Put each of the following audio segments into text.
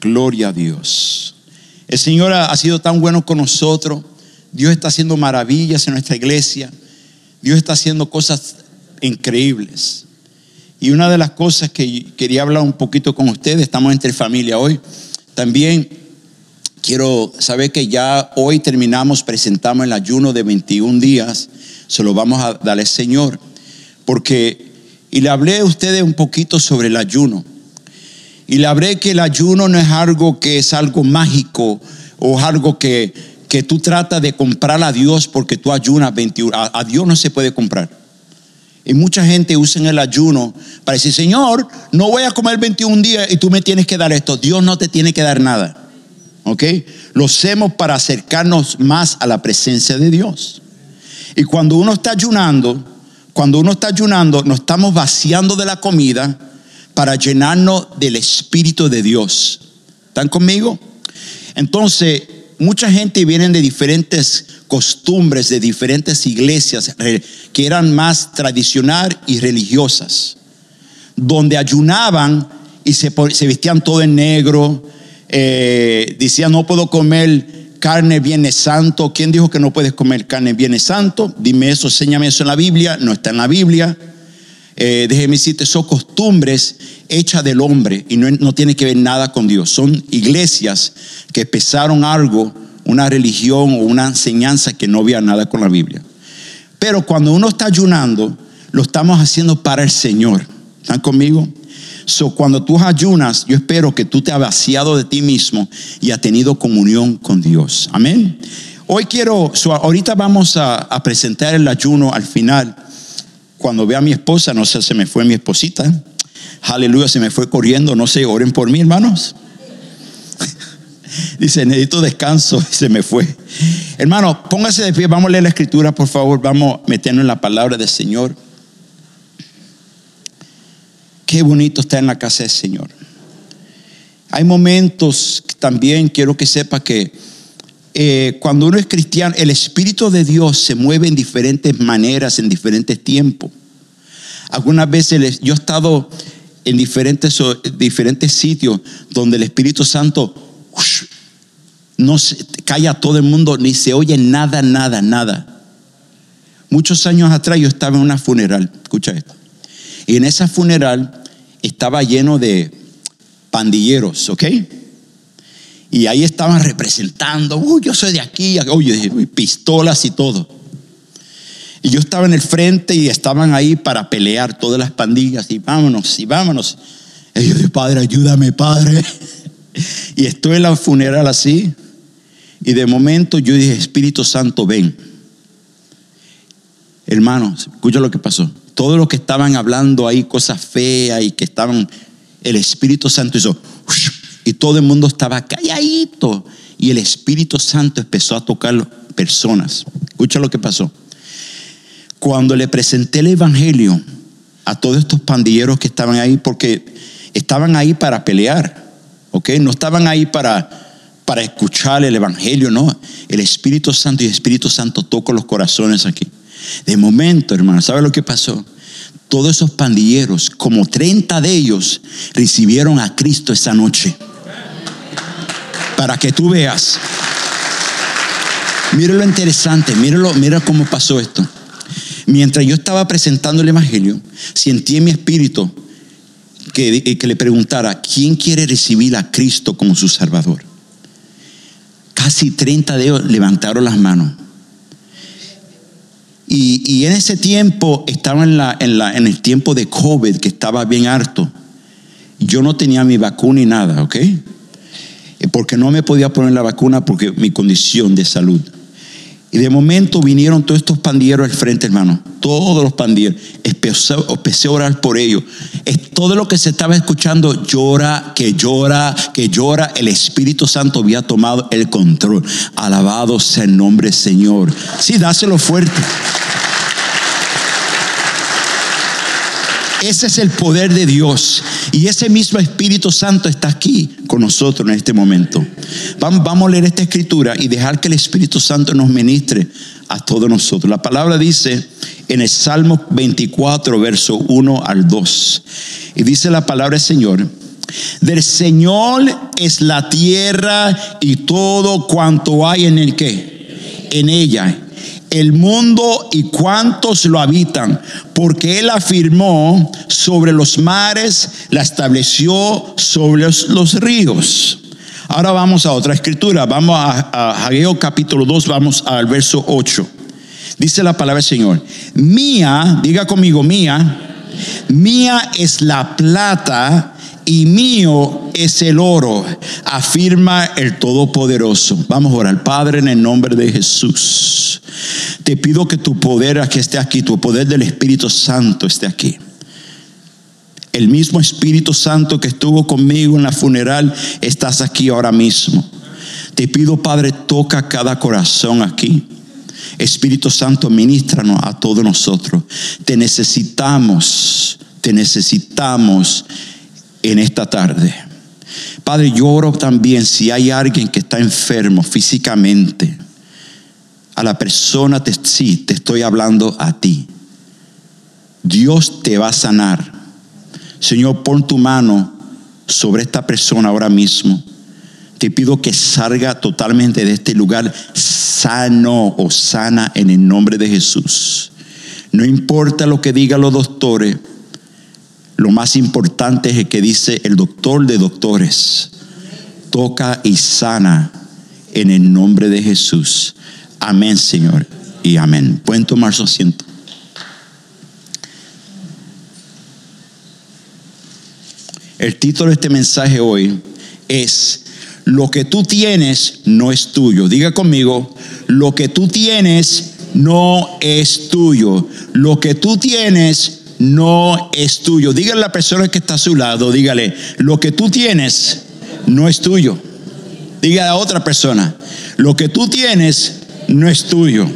Gloria a Dios. El Señor ha sido tan bueno con nosotros. Dios está haciendo maravillas en nuestra iglesia. Dios está haciendo cosas increíbles. Y una de las cosas que quería hablar un poquito con ustedes, estamos entre familia hoy, también quiero saber que ya hoy terminamos, presentamos el ayuno de 21 días, se lo vamos a dar al Señor, porque, y le hablé a ustedes un poquito sobre el ayuno, y le hablé que el ayuno no es algo que es algo mágico o algo que, que tú tratas de comprar a Dios porque tú ayunas 21, a Dios no se puede comprar. Y mucha gente usa el ayuno para decir, Señor, no voy a comer 21 días y tú me tienes que dar esto. Dios no te tiene que dar nada. ¿Ok? Lo hacemos para acercarnos más a la presencia de Dios. Y cuando uno está ayunando, cuando uno está ayunando, nos estamos vaciando de la comida para llenarnos del Espíritu de Dios. ¿Están conmigo? Entonces, mucha gente viene de diferentes costumbres de diferentes iglesias que eran más tradicional y religiosas, donde ayunaban y se, vestían todo en negro, eh, decían no puedo comer carne viene santo. ¿Quién dijo que no puedes comer carne viene santo? Dime eso, enséñame eso en la Biblia, no está en la Biblia. Eh, déjeme decirte, son costumbres hechas del hombre y no, no tiene que ver nada con Dios. Son iglesias que empezaron algo una religión o una enseñanza que no había nada con la Biblia. Pero cuando uno está ayunando, lo estamos haciendo para el Señor. ¿Están conmigo? So, cuando tú ayunas, yo espero que tú te has vaciado de ti mismo y has tenido comunión con Dios. Amén. Hoy quiero, ahorita vamos a, a, presentar el ayuno al final. Cuando vea a mi esposa, no sé, se me fue mi esposita. Aleluya, se me fue corriendo. No sé, oren por mí, hermanos. Dice, necesito descanso y se me fue. Hermano, póngase de pie, vamos a leer la escritura, por favor, vamos a meternos en la palabra del Señor. Qué bonito está en la casa del Señor. Hay momentos también, quiero que sepa que eh, cuando uno es cristiano, el Espíritu de Dios se mueve en diferentes maneras, en diferentes tiempos. Algunas veces yo he estado en diferentes, diferentes sitios donde el Espíritu Santo no se, calla todo el mundo, ni se oye nada, nada, nada. Muchos años atrás yo estaba en una funeral, escucha esto. Y en esa funeral estaba lleno de pandilleros, ¿ok? Y ahí estaban representando, uy, yo soy de aquí, oye, pistolas y todo. Y yo estaba en el frente y estaban ahí para pelear todas las pandillas y vámonos, y vámonos. Y yo dije, Padre, ayúdame, Padre. Y estoy en la funeral así. Y de momento yo dije, Espíritu Santo, ven. Hermanos, escucha lo que pasó. Todos los que estaban hablando ahí cosas feas y que estaban, el Espíritu Santo hizo, y todo el mundo estaba calladito. Y el Espíritu Santo empezó a tocar personas. Escucha lo que pasó. Cuando le presenté el Evangelio a todos estos pandilleros que estaban ahí, porque estaban ahí para pelear ¿ok? No estaban ahí para, para escuchar el Evangelio, no. El Espíritu Santo y el Espíritu Santo tocó los corazones aquí. De momento, hermano, ¿sabe lo que pasó? Todos esos pandilleros, como 30 de ellos, recibieron a Cristo esa noche. Para que tú veas. Mira lo interesante, míralo, mira cómo pasó esto. Mientras yo estaba presentando el Evangelio, sentí en mi espíritu que, le preguntara, ¿quién quiere recibir a Cristo como su Salvador? Casi 30 de ellos levantaron las manos. Y, en ese tiempo estaba en, la, en, la, en el tiempo de COVID, que estaba bien harto. Yo no tenía mi vacuna y nada, ¿ok? Porque no me podía poner la vacuna porque mi condición de salud. Y de momento vinieron todos estos pandilleros al frente, hermano. Todos los pandilleros. Empecé, a orar por ellos. Es todo lo que se estaba escuchando, llora, que llora, que llora. El Espíritu Santo había tomado el control. Alabado sea el nombre Señor. Sí, dáselo fuerte. Ese es el poder de Dios. Y ese mismo Espíritu Santo está aquí con nosotros en este momento. Vamos, a leer esta escritura y dejar que el Espíritu Santo nos ministre a todos nosotros. La palabra dice en el Salmo 24, verso 1 al 2. Y dice la palabra del Señor, Del Señor es la tierra y todo cuanto hay en el que, en ella el mundo y cuantos lo habitan, porque Él afirmó sobre los mares, la estableció sobre los, ríos. Ahora vamos a otra escritura, vamos a, a capítulo 2, vamos al verso 8. Dice la palabra del Señor, mía, diga conmigo, mía, mía es la plata y mío es el oro, afirma el Todopoderoso. Vamos a orar, Padre, en el nombre de Jesús. Te pido que tu poder aquí esté aquí, tu poder del Espíritu Santo esté aquí. El mismo Espíritu Santo que estuvo conmigo en la funeral, estás aquí ahora mismo. Te pido, Padre, toca cada corazón aquí. Espíritu Santo, ministranos a todos nosotros. Te necesitamos, te necesitamos en esta tarde. Padre, yo también si hay alguien que está enfermo físicamente. A la persona, te, sí, te estoy hablando a ti. Dios te va a sanar. Señor, pon tu mano sobre esta persona ahora mismo. Te pido que salga totalmente de este lugar sano o sana en el nombre de Jesús. No importa lo que digan los doctores, lo más importante es el que dice el doctor de doctores. Toca y sana en el nombre de Jesús. Amén, Señor. Y amén. Pueden tomar su asiento. El título de este mensaje hoy es Lo que tú tienes no es tuyo. Diga conmigo, lo que tú tienes no es tuyo. Lo que tú tienes no es tuyo. Dígale a la persona que está a su lado, dígale, lo que tú tienes no es tuyo. Dígale a otra persona, lo que tú tienes no es tuyo.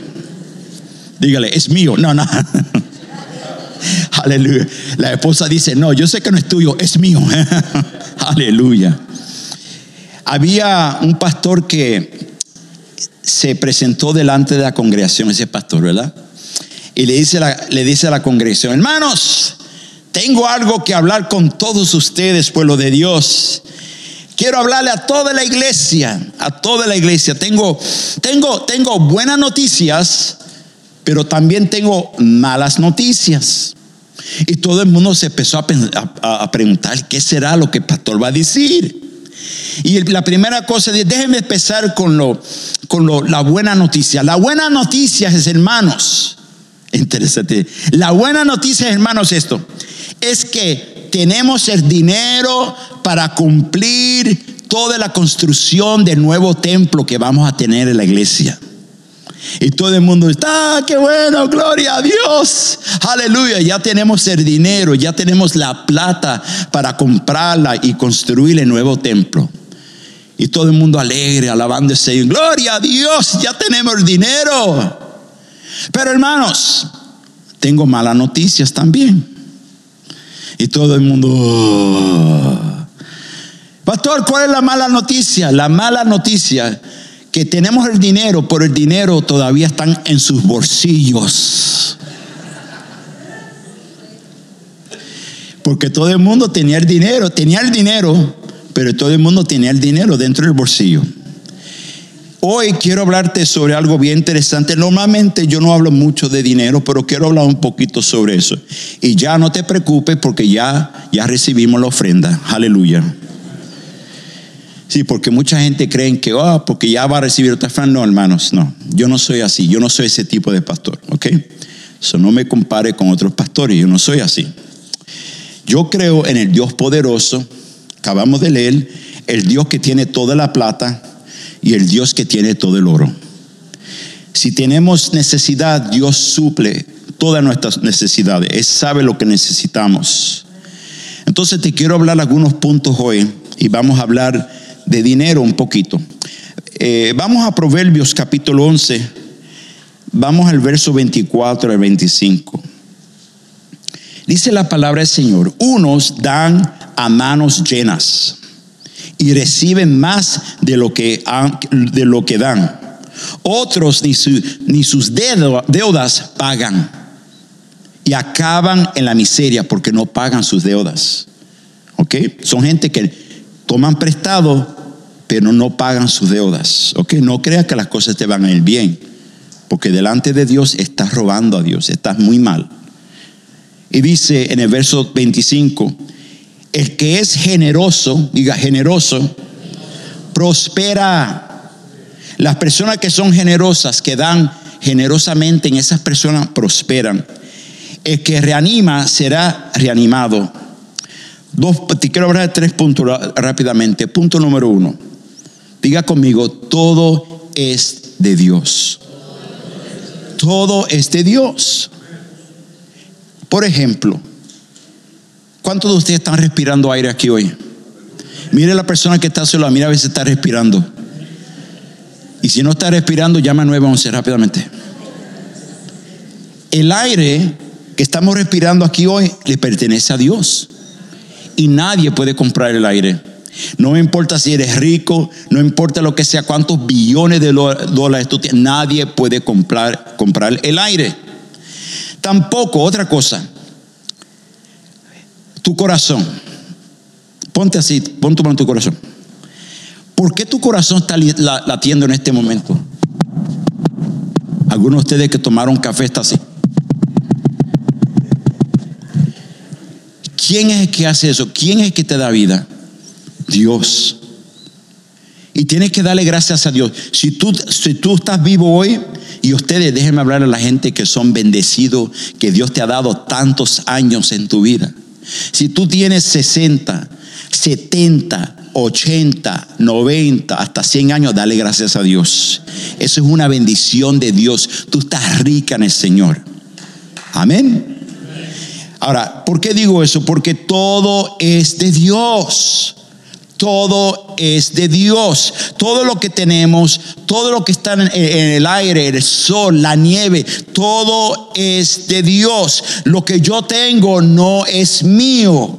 Dígale, es mío. No, no. Aleluya. La esposa dice, no, yo sé que no es tuyo, es mío. Aleluya. Había un pastor que se presentó delante de la congregación, ese pastor, ¿verdad? Y le dice, le dice a la congregación, hermanos, tengo algo que hablar con todos ustedes, pueblo de Dios. Quiero hablarle a toda la iglesia, a toda la iglesia. Tengo, tengo, tengo buenas noticias, pero también tengo malas noticias. Y todo el mundo se empezó a, preguntar, ¿qué será lo que el pastor va a decir? Y la primera cosa, déjenme empezar con, lo, con lo, la buena noticia. La buena noticia es, hermanos, Interesante. La buena noticia, hermanos, esto es que tenemos el dinero para cumplir toda la construcción del nuevo templo que vamos a tener en la iglesia. Y todo el mundo está, ah, qué bueno, gloria a Dios. Aleluya, ya tenemos el dinero, ya tenemos la plata para comprarla y construir el nuevo templo. Y todo el mundo alegre, alabando ese gloria a Dios, ya tenemos el dinero. Pero hermanos, tengo malas noticias también. Y todo el mundo... Oh". Pastor, ¿cuál es la mala noticia? La mala noticia que tenemos el dinero, pero el dinero todavía están en sus bolsillos. Porque todo el mundo tenía el dinero, tenía el dinero, pero todo el mundo tenía el dinero dentro del bolsillo. Hoy quiero hablarte sobre algo bien interesante. Normalmente yo no hablo mucho de dinero, pero quiero hablar un poquito sobre eso. Y ya no te preocupes porque ya, ya recibimos la ofrenda. Aleluya. Sí, porque mucha gente cree que, oh, porque ya va a recibir otra ofrenda. No, hermanos, no. Yo no soy así. Yo no soy ese tipo de pastor, ¿ok? Eso no me compare con otros pastores. Yo no soy así. Yo creo en el Dios poderoso. Acabamos de leer. El Dios que tiene toda la plata y el Dios que tiene todo el oro. Si tenemos necesidad, Dios suple todas nuestras necesidades. Él sabe lo que necesitamos. Entonces te quiero hablar algunos puntos hoy y vamos a hablar de dinero un poquito. Eh, vamos a Proverbios capítulo 11. Vamos al verso 24 al 25. Dice la palabra del Señor, unos dan a manos llenas y reciben más de lo que, de lo que dan. Otros ni, ni sus deudas pagan y acaban en la miseria porque no pagan sus deudas. ¿ok? Son gente que toman prestado, pero no pagan sus deudas, ¿ok? No creas que las cosas te van a ir bien, porque delante de Dios estás robando a Dios, estás muy mal. Y dice en el verso 25, el que es generoso, diga generoso, prospera. Las personas que son generosas, que dan generosamente en esas personas, prosperan. El que reanima será reanimado. Dos, te quiero hablar de tres puntos rápidamente. Punto número uno. Diga conmigo, todo es de Dios. Todo es de Dios. Por ejemplo, ¿cuántos de ustedes están respirando aire aquí hoy? Mire la persona que está sola, mira a si está respirando. Y si no está respirando, llama a 911 rápidamente. El aire que estamos respirando aquí hoy le pertenece a Dios. Y nadie puede comprar el aire. No importa si eres rico, no importa lo que sea, cuántos billones de dólares tú tienes, nadie puede comprar, comprar el aire. Tampoco, otra cosa, tu corazón. Ponte así, pon tu mano en tu corazón. ¿Por qué tu corazón está latiendo en este momento? Algunos de ustedes que tomaron café está así. ¿Quién es el que hace eso? ¿Quién es el que te da vida? Dios. Y tienes que darle gracias a Dios. Si tú, si tú estás vivo hoy, y ustedes, déjenme hablar a la gente que son bendecidos, que Dios te ha dado tantos años en tu vida. Si tú tienes 60, 70, 80, 90, hasta 100 años, dale gracias a Dios. Eso es una bendición de Dios. Tú estás rica en el Señor. Amén. Ahora, ¿por qué digo eso? Porque todo es de Dios todo es de Dios. Todo lo que tenemos, todo lo que está en, el aire, el sol, la nieve, todo es de Dios. Lo que yo tengo no es mío.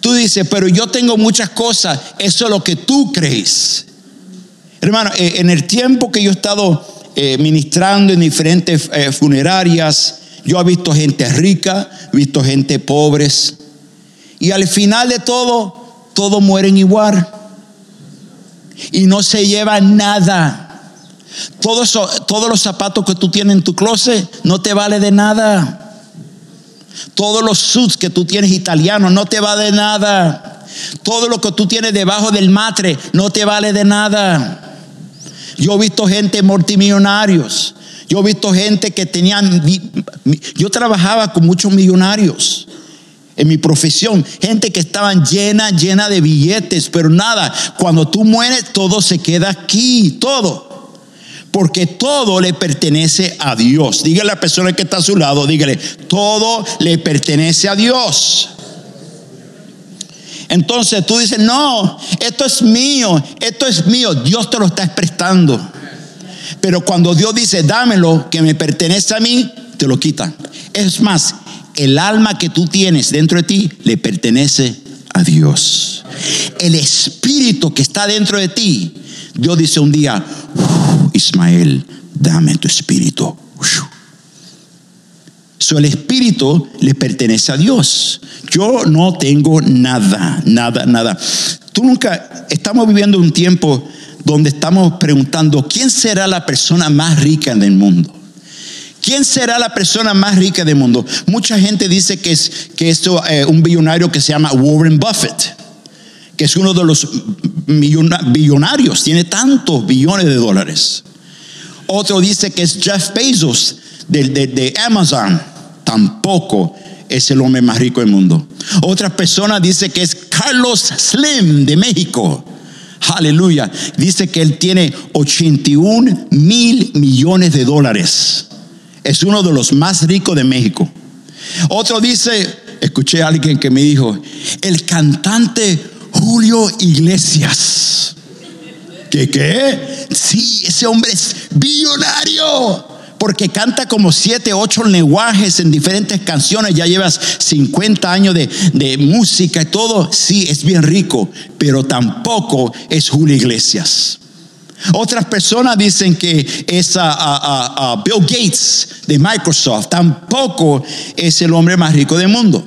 Tú dices, pero yo tengo muchas cosas. Eso es lo que tú crees. Hermano, eh, en el tiempo que yo he estado eh, ministrando en diferentes eh, funerarias, yo he visto gente rica, he visto gente pobres. Y al final de todo, todos mueren igual. Y no se lleva nada. Todos, todos los zapatos que tú tienes en tu closet no te vale de nada. Todos los suits que tú tienes italianos no te vale de nada. Todo lo que tú tienes debajo del matre no te vale de nada. Yo he visto gente multimillonarios. Yo he visto gente que tenían... Yo trabajaba con muchos millonarios en mi profesión, gente que estaban llena, llena de billetes, pero nada, cuando tú mueres todo se queda aquí, todo. Porque todo le pertenece a Dios. Dígale a la persona que está a su lado, dígale, todo le pertenece a Dios. Entonces tú dices, no, esto es mío, esto es mío, Dios te lo está prestando. Pero cuando Dios dice, dámelo, que me pertenece a mí, te lo quita. Es más, el alma que tú tienes dentro de ti le pertenece a Dios. El espíritu que está dentro de ti, Dios dice un día, Ismael, dame tu espíritu. So, el espíritu le pertenece a Dios. Yo no tengo nada, nada, nada. Tú nunca, estamos viviendo un tiempo donde estamos preguntando, ¿quién será la persona más rica en el mundo? ¿Quién será la persona más rica del mundo? Mucha gente dice que es, que eh, un billonario que se llama Warren Buffett, que es uno de los billonarios, tiene tantos billones de dólares. Otro dice que es Jeff Bezos de, de Amazon, tampoco es el hombre más rico del mundo. Otra persona dice que es Carlos Slim de México. Aleluya. Dice que él tiene 81 mil millones de dólares es uno de los más ricos de México. Otro dice, escuché a alguien que me dijo, el cantante Julio Iglesias. ¿Qué qué? Sí, ese hombre es billonario. Porque canta como siete, ocho lenguajes en diferentes canciones. Ya llevas 50 años de, de música y todo. Sí, es bien rico. Pero tampoco es Julio Iglesias. Otras personas dicen que es a, Bill Gates de Microsoft. Tampoco es el hombre más rico del mundo.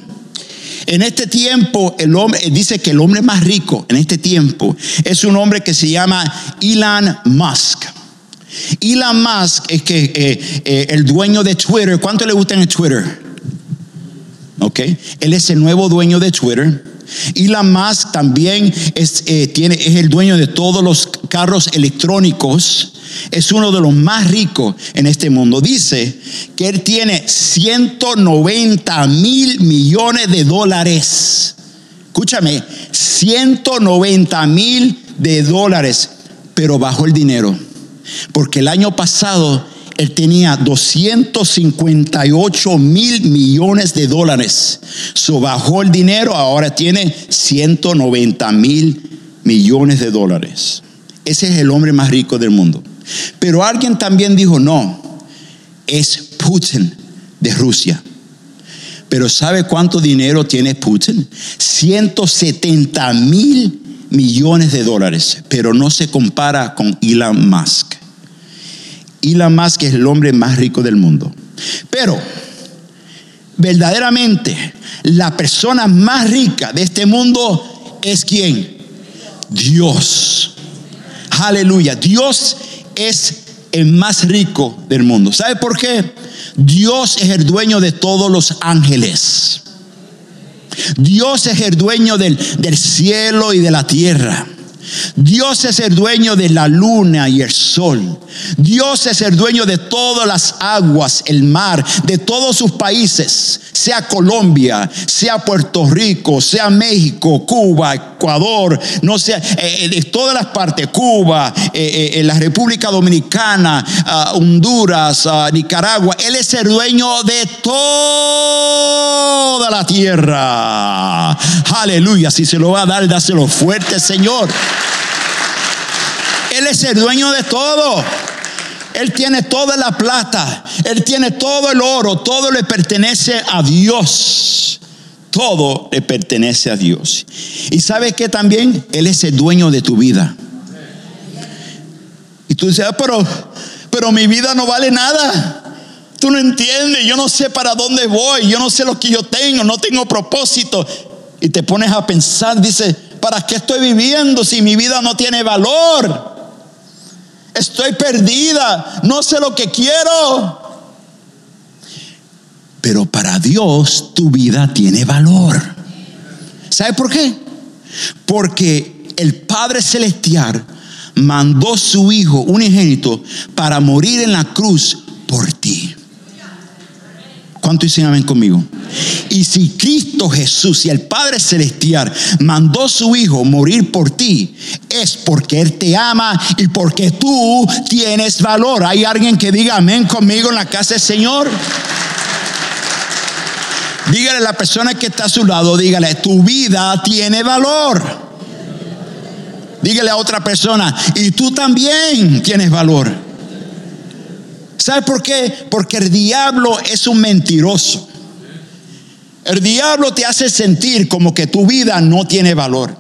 En este tiempo, el hombre dice que el hombre más rico en este tiempo es un hombre que se llama Elon Musk. Elon Musk es que eh, eh, el dueño de Twitter. ¿Cuánto le gusta en Twitter? Ok, él es el nuevo dueño de Twitter. Elon Musk también es, eh, tiene, es el dueño de todos los carros electrónicos. Es uno de los más ricos en este mundo. Dice que él tiene 190 mil millones de dólares. Escúchame, 190 mil de dólares, pero bajó el dinero. Porque el año pasado él tenía 258 mil millones de dólares. So bajó el dinero, ahora tiene 190 mil millones de dólares. Ese es el hombre más rico del mundo. Pero alguien también dijo, no, es Putin de Rusia. Pero ¿sabe cuánto dinero tiene Putin? 170 mil millones de dólares, pero no se compara con Elon Musk. Elon Musk es el hombre más rico del mundo. Pero, verdaderamente, la persona más rica de este mundo es quién? Dios. Aleluya. Dios es el más rico del mundo. ¿Sabe por qué? Dios es el dueño de todos los ángeles. Dios es el dueño del, del cielo y de la tierra. Dios es el dueño de la luna y el sol. Dios es el dueño de todas las aguas, el mar, de todos sus países, sea Colombia, sea Puerto Rico, sea México, Cuba, Ecuador, no sea, eh, eh, de todas las partes, Cuba, eh, la República Dominicana, ah, Honduras, ah, Nicaragua. Él es el dueño de toda la tierra. Aleluya, si se lo va a dar, dáselo fuerte, Señor. Él es el dueño de todo. Él tiene toda la plata, Él tiene todo el oro, todo le pertenece a Dios. Todo le pertenece a Dios. Y sabes que también Él es el dueño de tu vida. Y tú dices, ah, pero, pero mi vida no vale nada. Tú no entiendes, yo no sé para dónde voy, yo no sé lo que yo tengo, no tengo propósito. Y te pones a pensar, dice, ¿para qué estoy viviendo si mi vida no tiene valor? Estoy perdida, no sé lo que quiero. Pero para Dios tu vida tiene valor. ¿Sabe por qué? Porque el Padre Celestial mandó su Hijo un unigénito para morir en la cruz por ti. ¿Cuánto dicen amén conmigo? Y si Cristo Jesús y el Padre Celestial mandó a su Hijo morir por ti, es porque Él te ama y porque tú tienes valor. ¿Hay alguien que diga amén conmigo en la casa del Señor? Dígale a la persona que está a su lado, dígale, tu vida tiene valor. Dígale a otra persona, y tú también tienes valor. ¿Sabe por qué? Porque el diablo es un mentiroso. El diablo te hace sentir como que tu vida no tiene valor.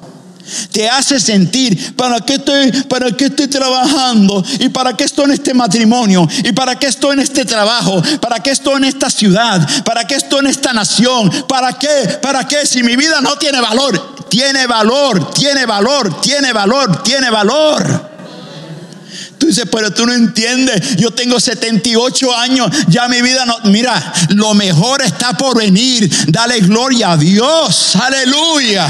Te hace sentir, ¿para qué, estoy, ¿para qué estoy trabajando? ¿Y para qué estoy en este matrimonio? ¿Y para qué estoy en este trabajo? ¿Para qué estoy en esta ciudad? ¿Para qué estoy en esta nación? ¿Para qué? ¿Para qué? Si mi vida no tiene valor. Tiene valor, tiene valor, tiene valor, tiene valor. Tú dices, pero tú no entiendes. Yo tengo 78 años. Ya mi vida no. Mira, lo mejor está por venir. Dale gloria a Dios. Aleluya.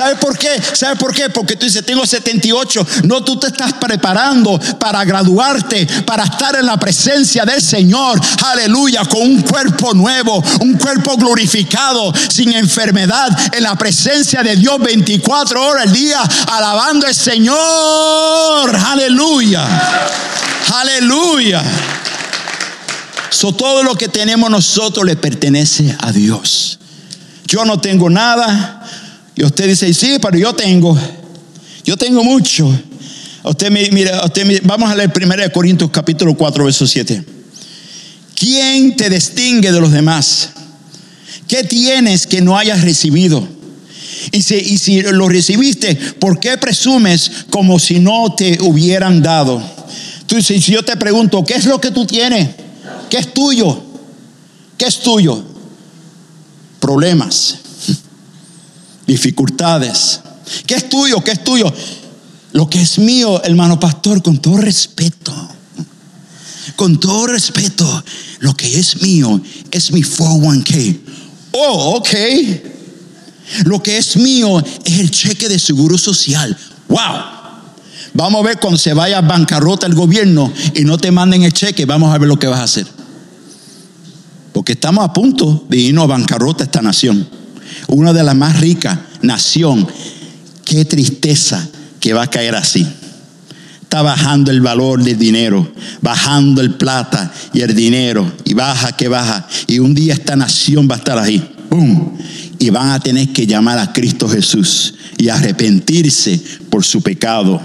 ¿Sabe por qué? ¿Sabe por qué? Porque tú dices, tengo 78. No, tú te estás preparando para graduarte, para estar en la presencia del Señor. Aleluya, con un cuerpo nuevo, un cuerpo glorificado, sin enfermedad, en la presencia de Dios 24 horas al día, alabando al Señor. Aleluya. Aleluya. So, todo lo que tenemos nosotros le pertenece a Dios. Yo no tengo nada, y usted dice, sí, pero yo tengo, yo tengo mucho. Usted mira, usted vamos a leer 1 Corintios capítulo 4, verso 7. ¿Quién te distingue de los demás? ¿Qué tienes que no hayas recibido? Y si, y si lo recibiste, ¿por qué presumes como si no te hubieran dado? Tú, si yo te pregunto, ¿qué es lo que tú tienes? ¿Qué es tuyo? ¿Qué es tuyo? problemas, dificultades. ¿Qué es tuyo? ¿Qué es tuyo? Lo que es mío, hermano pastor, con todo respeto, con todo respeto, lo que es mío es mi 401k. Oh, ok. Lo que es mío es el cheque de seguro social. Wow. Vamos a ver cuando se vaya a bancarrota el gobierno y no te manden el cheque, vamos a ver lo que vas a hacer. Porque estamos a punto de irnos a bancarrota esta nación. Una de las más ricas nación. Qué tristeza que va a caer así. Está bajando el valor del dinero, bajando el plata y el dinero, y baja que baja. Y un día esta nación va a estar ahí. ¡Bum! Y van a tener que llamar a Cristo Jesús y arrepentirse por su pecado.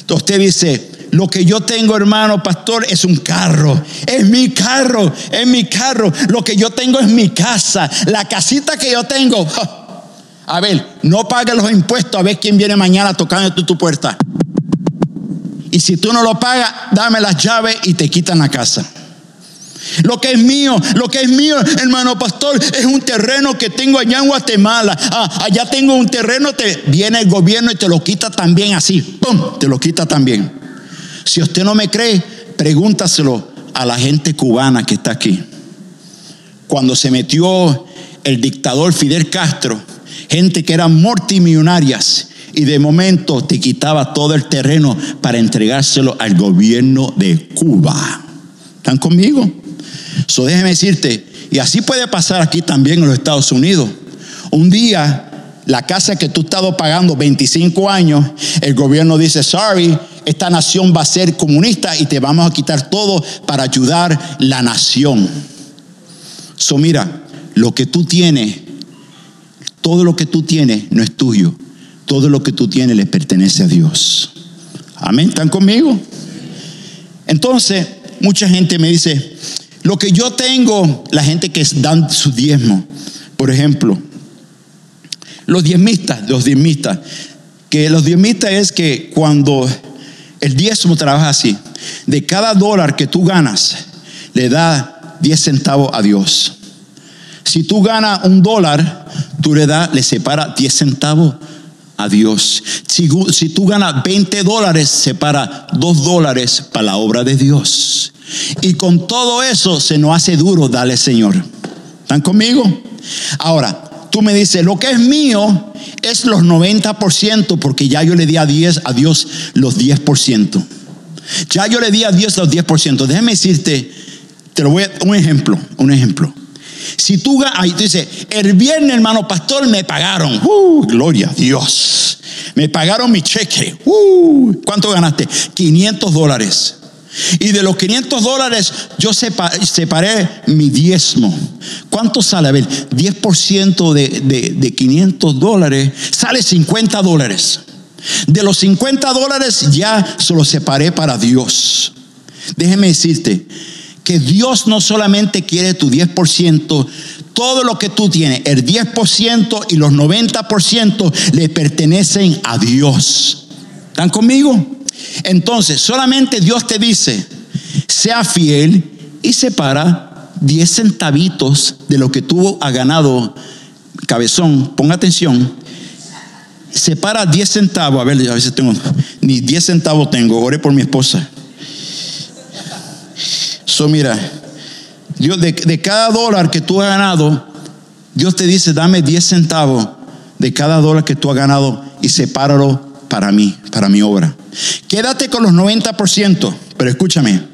Entonces usted dice, lo que yo tengo, hermano pastor, es un carro. Es mi carro, es mi carro. Lo que yo tengo es mi casa. La casita que yo tengo. A ver, no pagues los impuestos a ver quién viene mañana tocando tu, tu puerta. Y si tú no lo pagas, dame las llaves y te quitan la casa. Lo que es mío, lo que es mío, hermano pastor, es un terreno que tengo allá en Guatemala. Ah, allá tengo un terreno, te viene el gobierno y te lo quita también así. ¡Pum! Te lo quita también. Si usted no me cree, pregúntaselo a la gente cubana que está aquí. Cuando se metió el dictador Fidel Castro, gente que eran multimillonarias y de momento te quitaba todo el terreno para entregárselo al gobierno de Cuba. ¿Están conmigo? Eso déjeme decirte, y así puede pasar aquí también en los Estados Unidos. Un día, la casa que tú has estado pagando 25 años, el gobierno dice, sorry, esta nación va a ser comunista y te vamos a quitar todo para ayudar la nación. So mira, lo que tú tienes, todo lo que tú tienes no es tuyo. Todo lo que tú tienes le pertenece a Dios. Amén, ¿están conmigo? Entonces, mucha gente me dice, lo que yo tengo, la gente que dan su diezmo, por ejemplo, los diezmistas, los diezmistas, que los diezmistas es que cuando el diezmo trabaja así, de cada dólar que tú ganas, le da 10 centavos a Dios. Si tú ganas un dólar, tú le das, le separa 10 centavos a Dios. Si, tú ganas 20 dólares, separa 2 dólares para la obra de Dios. Y con todo eso se nos hace duro darle Señor. ¿Están conmigo? Ahora, tú me dices, lo que es mío es los 90% porque ya yo le di a, 10, a Dios los 10%. Ya yo le di a Dios los 10%. Déjame decirte, te lo voy a un ejemplo, un ejemplo. Si tú, ahí tú dices, el viernes, hermano pastor, me pagaron. Uh, gloria a Dios. Me pagaron mi cheque. Uh, ¿Cuánto ganaste? 500 dólares. Y de los 500 dólares yo separé mi diezmo. ¿Cuánto sale? A ver, 10% de, de 500 dólares sale 50 dólares. De los 50 dólares ya se los separé para Dios. Déjeme decirte que Dios no solamente quiere tu 10%, todo lo que tú tienes, el 10% y los 90% le pertenecen a Dios. ¿Están conmigo? Entonces, solamente Dios te dice, sea fiel y separa 10 centavitos de lo que tú has ganado, cabezón, ponga atención. Separa 10 centavos, a ver, a veces tengo, ni 10 centavos tengo, ore por mi esposa. So, mira, Dios, de, de cada dólar que tú has ganado, Dios te dice, dame 10 centavos de cada dólar que tú has ganado y sepáralo para mí, para mi obra. Quédate con los 90%, pero escúchame.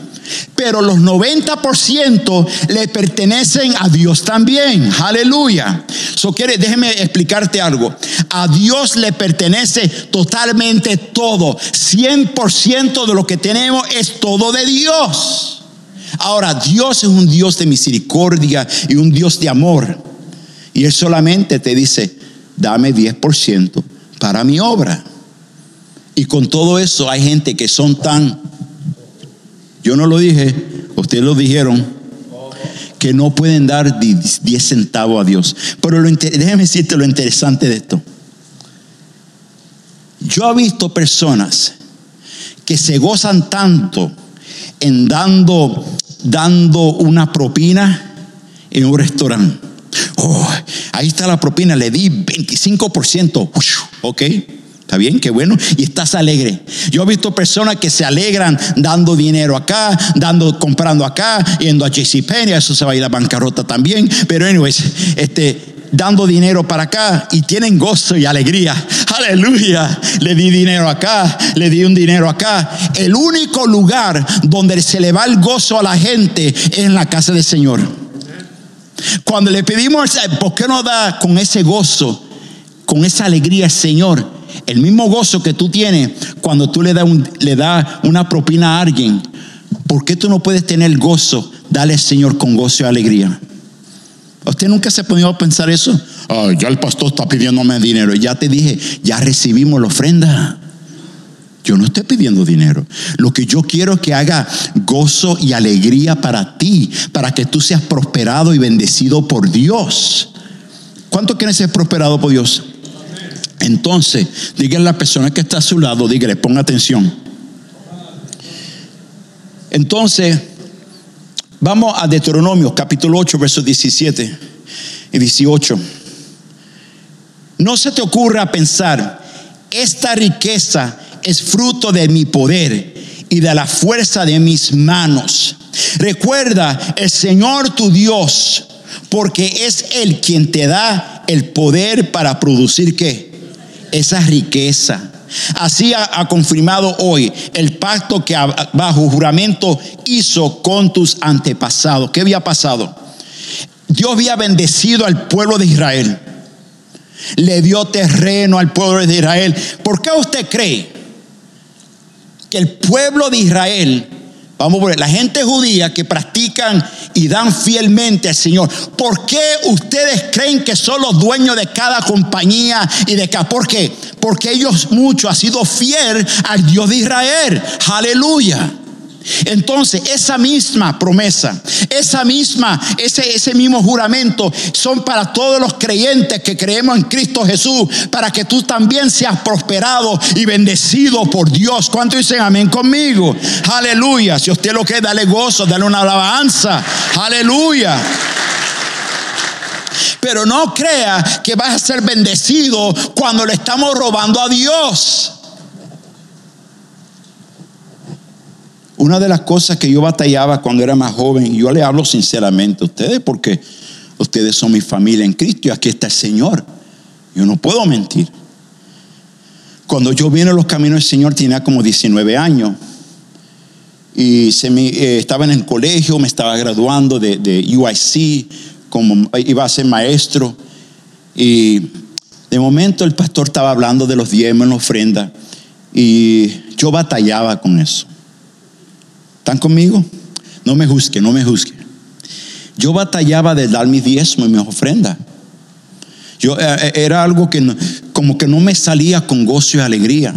Pero los 90% le pertenecen a Dios también. Aleluya. So déjeme explicarte algo. A Dios le pertenece totalmente todo. 100% de lo que tenemos es todo de Dios. Ahora, Dios es un Dios de misericordia y un Dios de amor. Y Él solamente te dice, dame 10% para mi obra. Y con todo eso hay gente que son tan, yo no lo dije, ustedes lo dijeron, que no pueden dar 10 centavos a Dios. Pero lo, déjame decirte lo interesante de esto. Yo he visto personas que se gozan tanto en dando, dando una propina en un restaurante. Oh, ahí está la propina, le di 25%. Ok, está bien, qué bueno. Y estás alegre. Yo he visto personas que se alegran dando dinero acá, dando, comprando acá, yendo a JCPenney, eso se va a ir a bancarrota también. Pero, anyways, este dando dinero para acá y tienen gozo y alegría. Aleluya. Le di dinero acá, le di un dinero acá. El único lugar donde se le va el gozo a la gente es en la casa del Señor. Cuando le pedimos, ¿por qué no da con ese gozo, con esa alegría al Señor? El mismo gozo que tú tienes cuando tú le das le da una propina a alguien. ¿Por qué tú no puedes tener gozo? Dale al Señor con gozo y alegría. ¿Usted nunca se ha podido a pensar eso? ya el pastor está pidiéndome dinero. Ya te dije, ya recibimos la ofrenda. Yo no estoy pidiendo dinero. Lo que yo quiero es que haga gozo y alegría para ti, para que tú seas prosperado y bendecido por Dios. ¿Cuánto quieres ser prosperado por Dios? Entonces, díganle a la persona que está a su lado, dígale, ponga atención. Entonces, Vamos a Deuteronomio capítulo 8, versos 17 y 18. No se te ocurra pensar, esta riqueza es fruto de mi poder y de la fuerza de mis manos. Recuerda el Señor tu Dios, porque es Él quien te da el poder para producir qué? Esa riqueza. Así ha, confirmado hoy el pacto que bajo juramento hizo con tus antepasados. ¿Qué había pasado? Dios había bendecido al pueblo de Israel. Le dio terreno al pueblo de Israel. ¿Por qué usted cree que el pueblo de Israel Vamos ver, la gente judía que practican y dan fielmente al Señor. ¿Por qué ustedes creen que son los dueños de cada compañía y de cada? ¿Por qué? Porque ellos mucho han sido fiel al Dios de Israel. Aleluya. Entonces, esa misma promesa, esa misma, ese, ese mismo juramento son para todos los creyentes que creemos en Cristo Jesús, para que tú también seas prosperado y bendecido por Dios. ¿Cuánto dicen amén conmigo? Aleluya. Si usted lo quiere, dale gozo, dale una alabanza. Aleluya. Pero no crea que vas a ser bendecido cuando le estamos robando a Dios. Una de las cosas que yo batallaba cuando era más joven, yo le hablo sinceramente a ustedes porque ustedes son mi familia en Cristo y aquí está el Señor. Yo no puedo mentir. Cuando yo vine a los caminos del Señor tenía como 19 años y eh, estaba en el colegio, me estaba graduando de, de UIC, como iba a ser maestro y de momento el pastor estaba hablando de los diezmos en la ofrenda y yo batallaba con eso. ¿Están conmigo? No me juzgue, no me juzgue. Yo batallaba de dar mi diezmo y mi ofrenda. Yo, eh, eh, era algo que como que no me salía con gozo y alegría.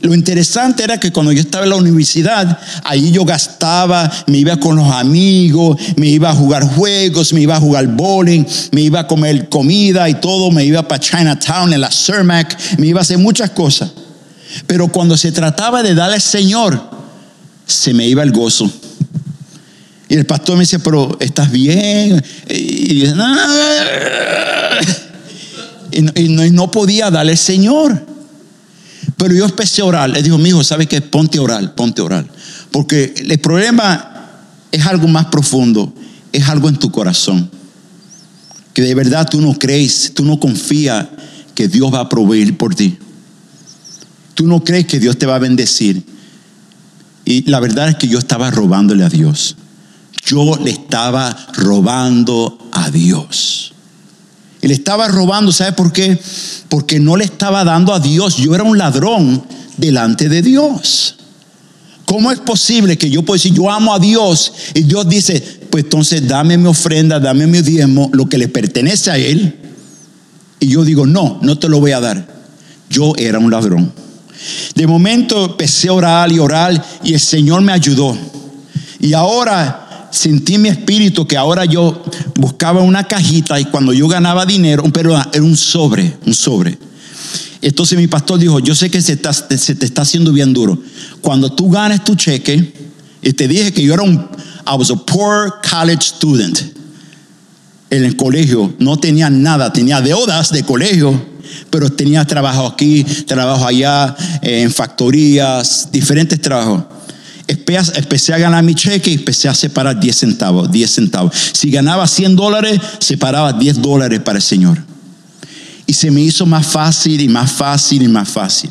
Lo interesante era que cuando yo estaba en la universidad, ahí yo gastaba, me iba con los amigos, me iba a jugar juegos, me iba a jugar bowling, me iba a comer comida y todo, me iba para Chinatown en la Cermac, me iba a hacer muchas cosas. Pero cuando se trataba de darle al Señor, se me iba el gozo. Y el pastor me dice, pero ¿estás bien? Y, no, podía darle Señor. Pero yo empecé a orar. Le digo, mi hijo, ¿sabes qué? Ponte a orar, ponte a orar. Porque el problema es algo más profundo, es algo en tu corazón. Que de verdad tú no crees, tú no confías que Dios va a proveer por ti. Tú no crees que Dios te va a bendecir. Y la verdad es que yo estaba robándole a Dios. Yo le estaba robando a Dios. Y le estaba robando, ¿sabe por qué? Porque no le estaba dando a Dios. Yo era un ladrón delante de Dios. ¿Cómo es posible que yo pueda decir, yo amo a Dios? Y Dios dice, pues entonces dame mi ofrenda, dame mi diezmo, lo que le pertenece a Él. Y yo digo, no, no te lo voy a dar. Yo era un ladrón. De momento empecé a orar y orar y el Señor me ayudó. Y ahora sentí mi espíritu que ahora yo buscaba una cajita y cuando yo ganaba dinero, pero era un sobre, un sobre. Entonces mi pastor dijo, yo sé que se, se te está haciendo bien duro. Cuando tú ganes tu cheque, y te dije que yo era un, I was a poor college student. En el colegio, no tenía nada, tenía deudas de colegio, pero tenía trabajo aquí, trabajo allá, en factorías, diferentes trabajos. Empecé a ganar mi cheque y empecé a separar 10 centavos, 10 centavos. Si ganaba 100 dólares, separaba 10 dólares para el Señor. Y se me hizo más fácil y más fácil y más fácil.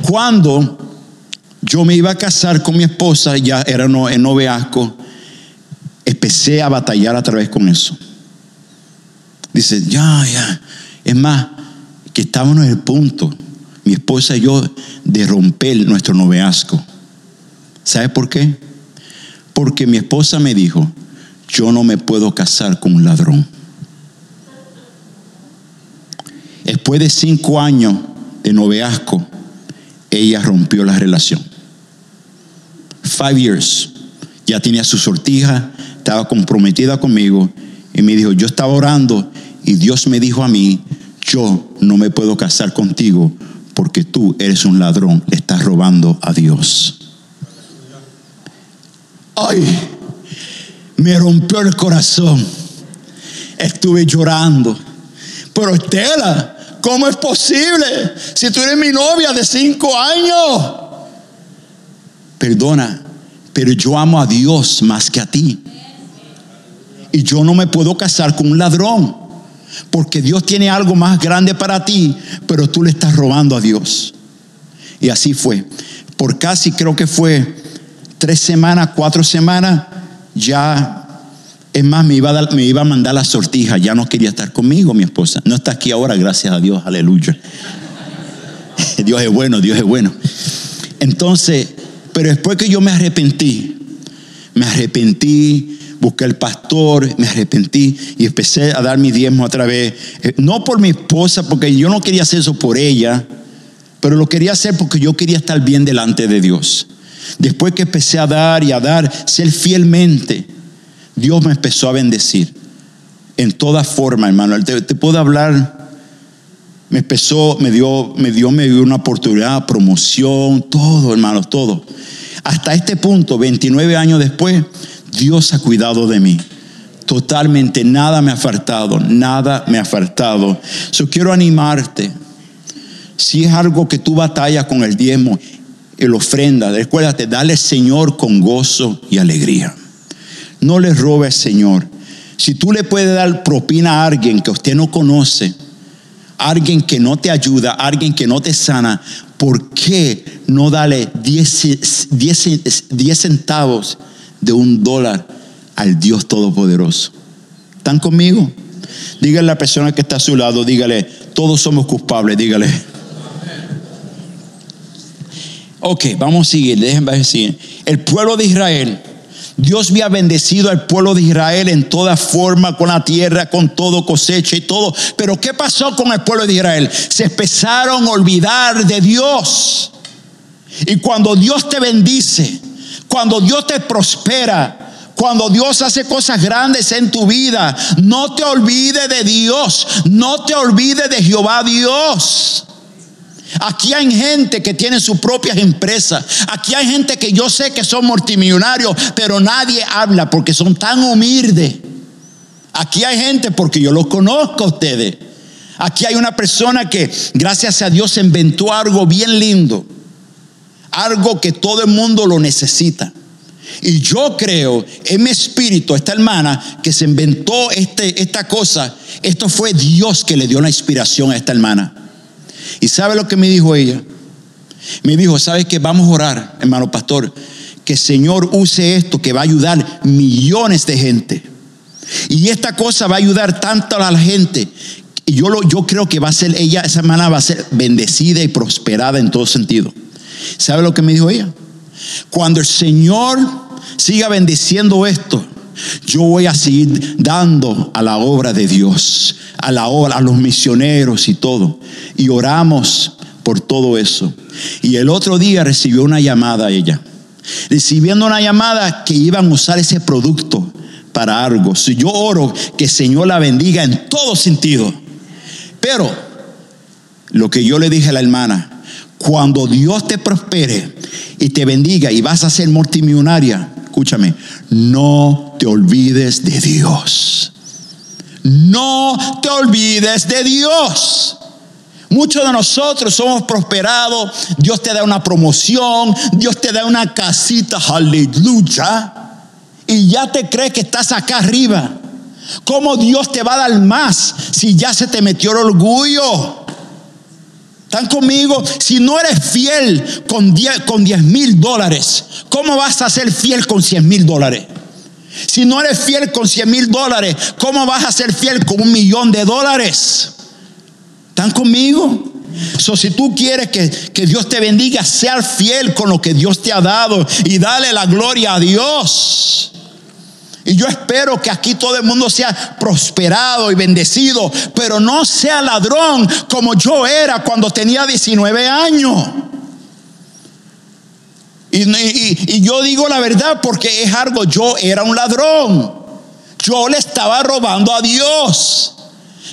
Cuando yo me iba a casar con mi esposa, ya era en noviazgo, empecé a batallar a través con eso. Dice, ya, ya. Es más, que estábamos en el punto, mi esposa y yo, de romper nuestro noviazgo. ¿Sabe por qué? Porque mi esposa me dijo, yo no me puedo casar con un ladrón. Después de cinco años de noviazgo, ella rompió la relación. Five years. Ya tenía su sortija, estaba comprometida conmigo y me dijo, yo estaba orando y Dios me dijo a mí, yo no me puedo casar contigo porque tú eres un ladrón, estás robando a Dios. Ay, me rompió el corazón. Estuve llorando. Pero Estela, ¿cómo es posible? Si tú eres mi novia de cinco años. Perdona, pero yo amo a Dios más que a ti. Y yo no me puedo casar con un ladrón. Porque Dios tiene algo más grande para ti, pero tú le estás robando a Dios. Y así fue. Por casi creo que fue tres semanas, cuatro semanas, ya es más, me iba, a me iba a mandar la sortija, ya no quería estar conmigo, mi esposa. No está aquí ahora, gracias a Dios, aleluya. Dios es bueno, Dios es bueno. Entonces, pero después que yo me arrepentí, me arrepentí, busqué al pastor, me arrepentí y empecé a dar mi diezmo otra vez. Eh, no por mi esposa, porque yo no quería hacer eso por ella, pero lo quería hacer porque yo quería estar bien delante de Dios. Después que empecé a dar y a dar, ser fielmente, Dios me empezó a bendecir. En toda forma, hermano. Te, puedo hablar. Me empezó, me dio, me dio, me dio una oportunidad, promoción, todo, hermano, todo. Hasta este punto, 29 años después, Dios ha cuidado de mí. Totalmente, nada me ha faltado, nada me ha faltado. Yo quiero animarte. Si es algo que tú batallas con el diezmo, el ofrenda, recuérdate, dale al Señor con gozo y alegría. No le robes, Señor. Si tú le puedes dar propina a alguien que usted no conoce, alguien que no te ayuda, alguien que no te sana, ¿por qué no dale 10 centavos? De un dólar al Dios Todopoderoso. ¿Están conmigo? Dígale a la persona que está a su lado, dígale, todos somos culpables, dígale. Ok, vamos a seguir, déjenme decir. El pueblo de Israel, Dios había bendecido al pueblo de Israel en toda forma, con la tierra, con todo cosecha y todo. Pero ¿qué pasó con el pueblo de Israel? Se empezaron a olvidar de Dios. Y cuando Dios te bendice, cuando Dios te prospera, cuando Dios hace cosas grandes en tu vida, no te olvides de Dios, no te olvides de Jehová Dios. Aquí hay gente que tiene sus propias empresas. Aquí hay gente que yo sé que son multimillonarios, pero nadie habla porque son tan humildes. Aquí hay gente porque yo los conozco a ustedes. Aquí hay una persona que gracias a Dios inventó algo bien lindo algo que todo el mundo lo necesita. Y yo creo en mi espíritu, esta hermana que se inventó este, esta cosa, esto fue Dios que le dio la inspiración a esta hermana. ¿Y sabe lo que me dijo ella? Me dijo, ¿sabes que Vamos a orar, hermano pastor, que el Señor use esto que va a ayudar millones de gente. Y esta cosa va a ayudar tanto a la gente. Y yo, lo, yo creo que va a ser, ella, esa hermana va a ser bendecida y prosperada en todo sentido. ¿Sabe lo que me dijo ella? Cuando el Señor siga bendiciendo esto, yo voy a seguir dando a la obra de Dios, a la obra, a los misioneros y todo. Y oramos por todo eso. Y el otro día recibió una llamada ella, recibiendo una llamada que iban a usar ese producto para algo. Si yo oro que el Señor la bendiga en todo sentido. Pero lo que yo le dije a la hermana, cuando Dios te prospere y te bendiga y vas a ser multimillonaria, escúchame, no te olvides de Dios. No te olvides de Dios. Muchos de nosotros somos prosperados. Dios te da una promoción. Dios te da una casita. Aleluya. Y ya te crees que estás acá arriba. ¿Cómo Dios te va a dar más si ya se te metió el orgullo? ¿Están conmigo? Si no eres fiel con 10 mil dólares, ¿cómo vas a ser fiel con 100 mil dólares? Si no eres fiel con 100 mil dólares, ¿cómo vas a ser fiel con un millón de dólares? ¿Están conmigo? So, si tú quieres que, que Dios te bendiga, sea fiel con lo que Dios te ha dado y dale la gloria a Dios. Y yo espero que aquí todo el mundo sea prosperado y bendecido, pero no sea ladrón como yo era cuando tenía 19 años. Y, yo digo la verdad porque es algo, yo era un ladrón. Yo le estaba robando a Dios.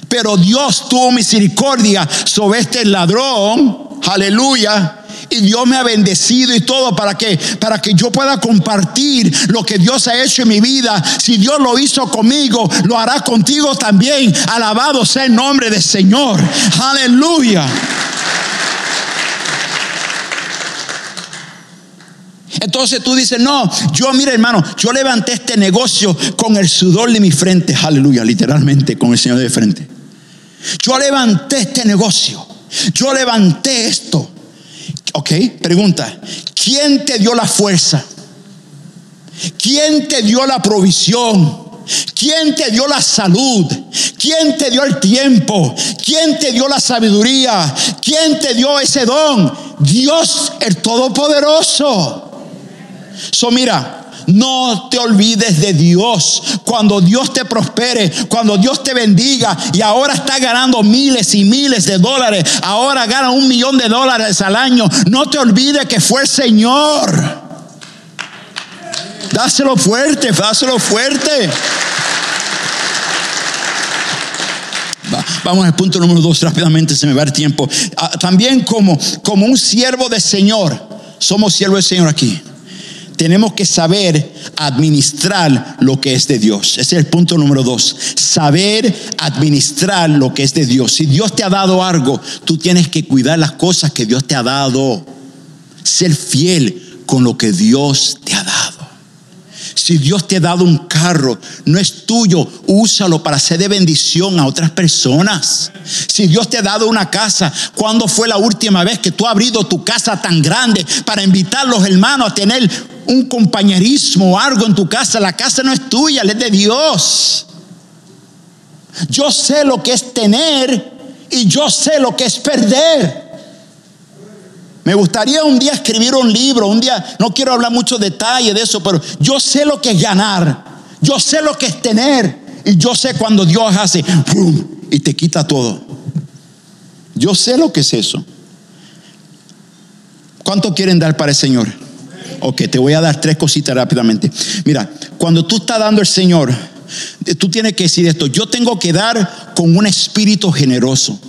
Pero Dios tuvo misericordia sobre este ladrón. Aleluya y Dios me ha bendecido y todo para que para que yo pueda compartir lo que Dios ha hecho en mi vida. Si Dios lo hizo conmigo, lo hará contigo también. Alabado sea el nombre del Señor. Aleluya. Entonces tú dices, no, yo mira hermano, yo levanté este negocio con el sudor de mi frente, aleluya, literalmente con el Señor de frente. Yo levanté este negocio, yo levanté esto. Ok, pregunta, ¿quién te dio la fuerza? ¿Quién te dio la provisión? ¿Quién te dio la salud? ¿Quién te dio el tiempo? ¿Quién te dio la sabiduría? ¿Quién te dio ese don? Dios el Todopoderoso. So mira, no te olvides de Dios. Cuando Dios te prospere, cuando Dios te bendiga y ahora está ganando miles y miles de dólares, ahora gana un millón de dólares al año, no te olvides que fue el Señor. Dáselo fuerte, dáselo fuerte. Vamos al punto número dos rápidamente, se me va el tiempo. Ah, también como, como un siervo del Señor, somos siervos del Señor aquí tenemos que saber administrar lo que es de Dios. Ese es el punto número dos. Saber administrar lo que es de Dios. Si Dios te ha dado algo, tú tienes que cuidar las cosas que Dios te ha dado. Ser fiel con lo que Dios te ha dado. Si Dios te ha dado un carro, no es tuyo, úsalo para ser de bendición a otras personas. Si Dios te ha dado una casa, ¿cuándo fue la última vez que tú has abrido tu casa tan grande para invitar a los hermanos a tener un compañerismo o algo en tu casa. La casa no es tuya, es de Dios. Yo sé lo que es tener y yo sé lo que es perder. Me gustaría un día escribir un libro, un día, no quiero hablar mucho detalle de eso, pero yo sé lo que es ganar, yo sé lo que es tener y yo sé cuando Dios hace y te quita todo. Yo sé lo que es eso. ¿Cuánto quieren dar para el Señor? Ok, te voy a dar tres cositas rápidamente. Mira, cuando tú estás dando al Señor, tú tienes que decir esto, yo tengo que dar con un espíritu generoso.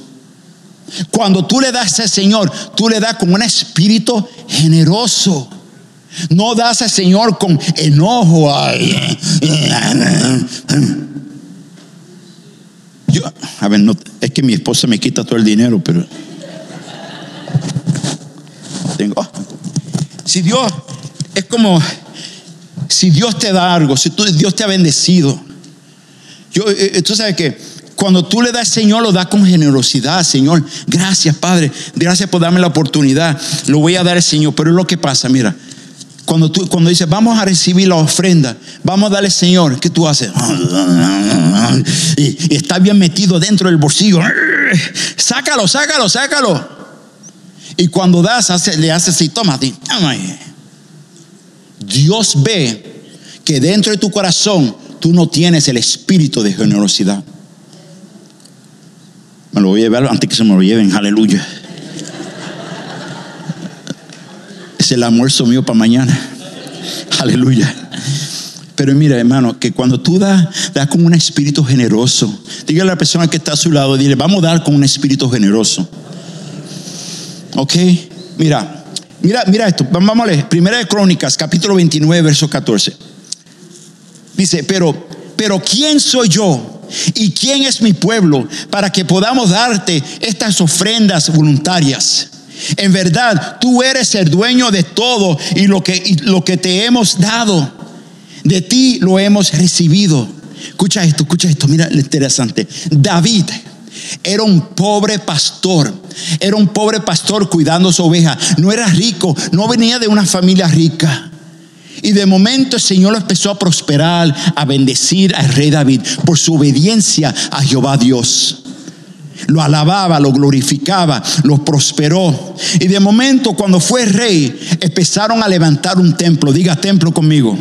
Cuando tú le das al Señor, tú le das con un espíritu generoso. No das al Señor con enojo. Yo, a ver, no, es que mi esposa me quita todo el dinero, pero tengo. Si Dios, es como si Dios te da algo, si Dios te ha bendecido. Yo, eh, eh, tú sabes que cuando tú le das Señor, lo das con generosidad, Señor. Gracias, Padre. Gracias por darme la oportunidad. Lo voy a dar al Señor. Pero es lo que pasa, mira. Cuando tú cuando dices, vamos a recibir la ofrenda, vamos a darle Señor, ¿qué tú haces? Y, está bien metido dentro del bolsillo. Sácalo, sácalo, sácalo. Y cuando das, le haces así, toma, toma. Dios ve que dentro de tu corazón tú no tienes el espíritu de generosidad. Me lo voy a llevar antes que se me lo lleven, aleluya. Es el almuerzo mío para mañana. Aleluya. Pero mira, hermano, que cuando tú das, das con un espíritu generoso. Dígale a la persona que está a su lado, dile, vamos a dar con un espíritu generoso. Ok, mira, Mira, mira esto, vamos a leer. Primera de Crónicas, capítulo 29, verso 14. Dice, pero, pero ¿quién soy yo ¿Y quién es mi pueblo para que podamos darte estas ofrendas voluntarias? En verdad, tú eres el dueño de todo y lo que, y lo que te hemos dado, de ti lo hemos recibido. Escucha esto, escucha esto, mira lo interesante. David era un pobre pastor, era un pobre pastor cuidando su oveja. No era rico, no venía de una familia rica. Y de momento el Señor lo empezó a prosperar, a bendecir al rey David por su obediencia a Jehová Dios. Lo alababa, lo glorificaba, lo prosperó. Y de momento cuando fue rey, empezaron a levantar un templo. Diga templo conmigo.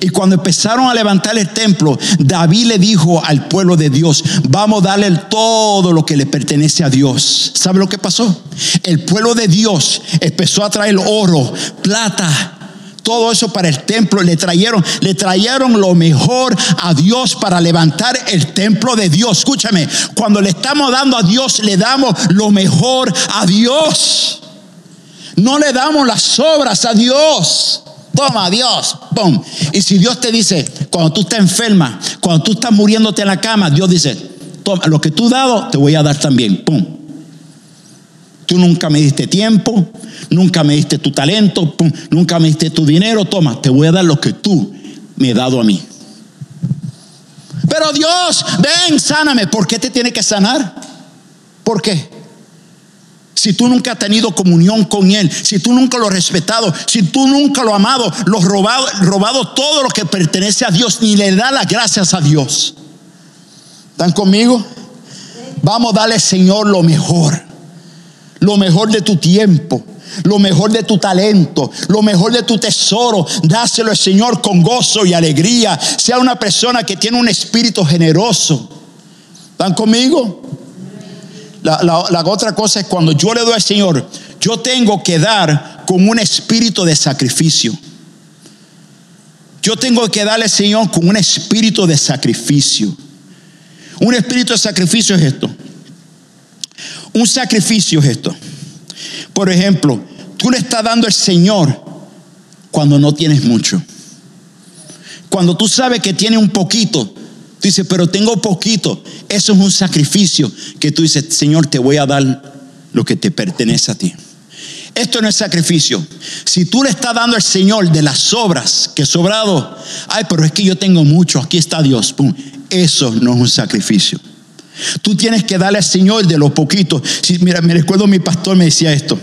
Y cuando empezaron a levantar el templo, David le dijo al pueblo de Dios, vamos a darle todo lo que le pertenece a Dios. ¿Sabe lo que pasó? El pueblo de Dios empezó a traer oro, plata, todo eso para el templo. Le trajeron, le trajeron lo mejor a Dios para levantar el templo de Dios. Escúchame, cuando le estamos dando a Dios, le damos lo mejor a Dios. No le damos las obras a Dios. Toma, Dios, pum. Y si Dios te dice, cuando tú estás enferma, cuando tú estás muriéndote en la cama, Dios dice, toma, lo que tú has dado, te voy a dar también, pum. Tú nunca me diste tiempo, nunca me diste tu talento, pum, nunca me diste tu dinero, toma, te voy a dar lo que tú me has dado a mí. Pero Dios, ven, sáname. ¿Por qué te tiene que sanar? ¿Por qué? Si tú nunca has tenido comunión con Él, si tú nunca lo has respetado, si tú nunca lo has amado, lo has robado, robado todo lo que pertenece a Dios, ni le da las gracias a Dios. ¿Están conmigo? Vamos a darle, Señor, lo mejor. Lo mejor de tu tiempo, lo mejor de tu talento, lo mejor de tu tesoro. Dáselo al Señor con gozo y alegría. Sea una persona que tiene un espíritu generoso. ¿Están conmigo? La, otra cosa es cuando yo le doy al Señor, yo tengo que dar con un espíritu de sacrificio. Yo tengo que darle al Señor con un espíritu de sacrificio. Un espíritu de sacrificio es esto. Un sacrificio es esto. Por ejemplo, tú le estás dando al Señor cuando no tienes mucho. Cuando tú sabes que tiene un poquito, Tú dices, pero tengo poquito. Eso es un sacrificio que tú dices, Señor, te voy a dar lo que te pertenece a ti. Esto no es sacrificio. Si tú le estás dando al Señor de las obras que sobrado, ay, pero es que yo tengo mucho, aquí está Dios. Eso no es un sacrificio. Tú tienes que darle al Señor de lo poquito. Mira, me recuerdo mi pastor me decía esto.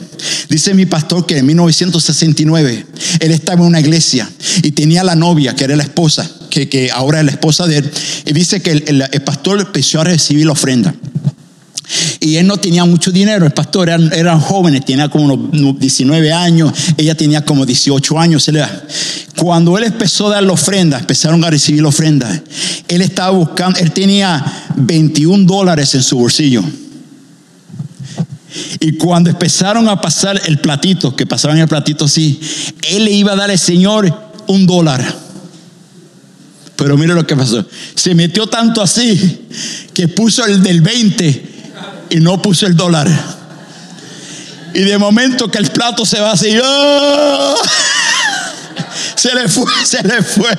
Dice mi pastor que en 1969 él estaba en una iglesia y tenía la novia, que era la esposa, que, ahora es la esposa de él. Y dice que el, pastor empezó a recibir la ofrenda. Y él no tenía mucho dinero, el pastor eran, eran jóvenes, tenía como unos 19 años, ella tenía como 18 años. Cuando él empezó a dar la ofrenda, empezaron a recibir la ofrenda, él estaba buscando, él tenía 21 dólares en su bolsillo. Y cuando empezaron a pasar el platito, que pasaban el platito así, él le iba a dar al Señor un dólar. Pero mire lo que pasó. Se metió tanto así que puso el del 20 y no puso el dólar. Y de momento que el plato se va así, ¡oh! se le fue, se le fue.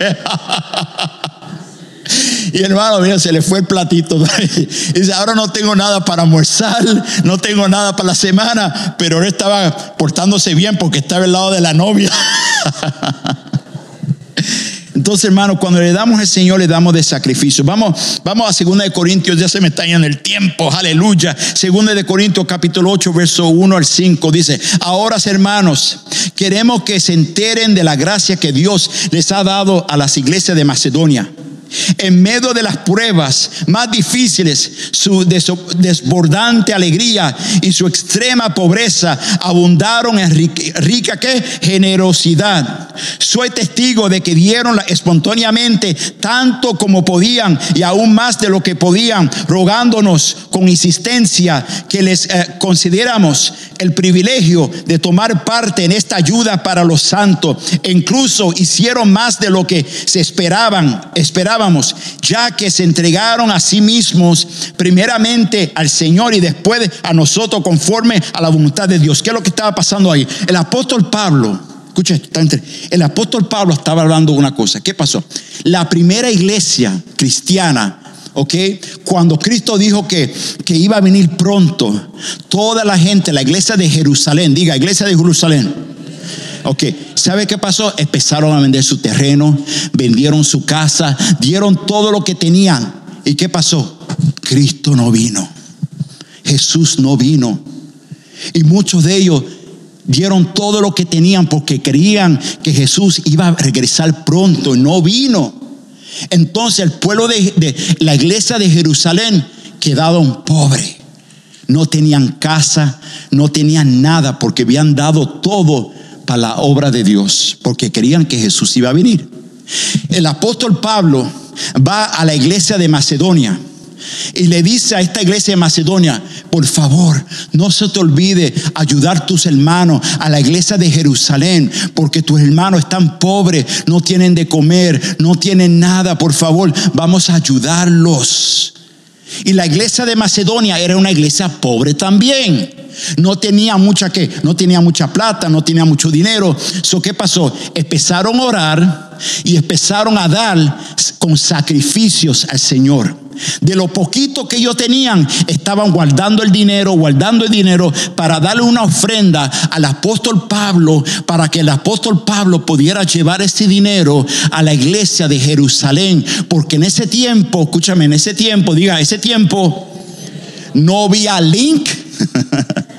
Y hermano, mira, se le fue el platito. Y dice, ahora no tengo nada para almorzar, no tengo nada para la semana, pero él estaba portándose bien porque estaba al lado de la novia. Entonces, hermano, cuando le damos al Señor, le damos de sacrificio. Vamos, vamos a 2 de Corintios, ya se me está en el tiempo, aleluya. 2 de Corintios, capítulo 8, verso 1 al 5, dice, ahora hermanos, queremos que se enteren de la gracia que Dios les ha dado a las iglesias de Macedonia en medio de las pruebas más difíciles, su desbordante alegría y su extrema pobreza abundaron en rica, generosidad. Soy testigo de que dieron espontáneamente tanto como podían y aún más de lo que podían, rogándonos con insistencia que les eh, consideramos el privilegio de tomar parte en esta ayuda para los santos. E incluso hicieron más de lo que se esperaban, esperaban ya que se entregaron a sí mismos primeramente al Señor y después a nosotros conforme a la voluntad de Dios. ¿Qué es lo que estaba pasando ahí? El apóstol Pablo, escucha esto, el apóstol Pablo estaba hablando de una cosa. ¿Qué pasó? La primera iglesia cristiana ¿ok? Cuando Cristo dijo que, que iba a venir pronto, toda la gente, la iglesia de Jerusalén, diga, iglesia de Jerusalén. ¿Sabe qué pasó? Empezaron a vender su terreno, vendieron su casa, dieron todo lo que tenían. ¿Y qué pasó? Cristo no vino. Jesús no vino. Y muchos de ellos dieron todo lo que tenían porque creían que Jesús iba a regresar pronto no vino. Entonces el pueblo de, la iglesia de Jerusalén quedaron pobres. No tenían casa, no tenían nada porque habían dado todo la obra de Dios, porque querían que Jesús iba a venir. El apóstol Pablo va a la iglesia de Macedonia y le dice a esta iglesia de Macedonia, por favor, no se te olvide ayudar a tus hermanos a la iglesia de Jerusalén, porque tus hermanos están pobres, no tienen de comer, no tienen nada, por favor, vamos a ayudarlos. Y la iglesia de Macedonia era una iglesia pobre también. No tenía mucha que, no tenía mucha plata, no tenía mucho dinero. So, ¿Qué pasó? Empezaron a orar y empezaron a dar con sacrificios al Señor. De lo poquito que ellos tenían, estaban guardando el dinero, guardando el dinero para darle una ofrenda al apóstol Pablo, para que el apóstol Pablo pudiera llevar ese dinero a la iglesia de Jerusalén. Porque en ese tiempo, escúchame, en ese tiempo, diga, ese tiempo, no había link.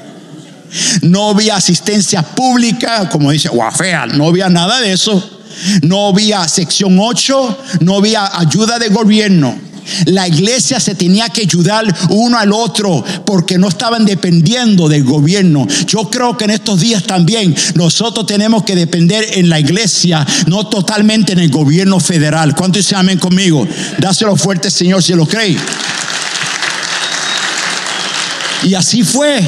no había asistencia pública, como dice Guafea, no había nada de eso. No había sección 8, no había ayuda de gobierno. La iglesia se tenía que ayudar uno al otro porque no estaban dependiendo del gobierno. Yo creo que en estos días también nosotros tenemos que depender en la iglesia, no totalmente en el gobierno federal. ¿Cuántos se amen conmigo? Dáselo fuerte, Señor, si lo cree. Y así fue.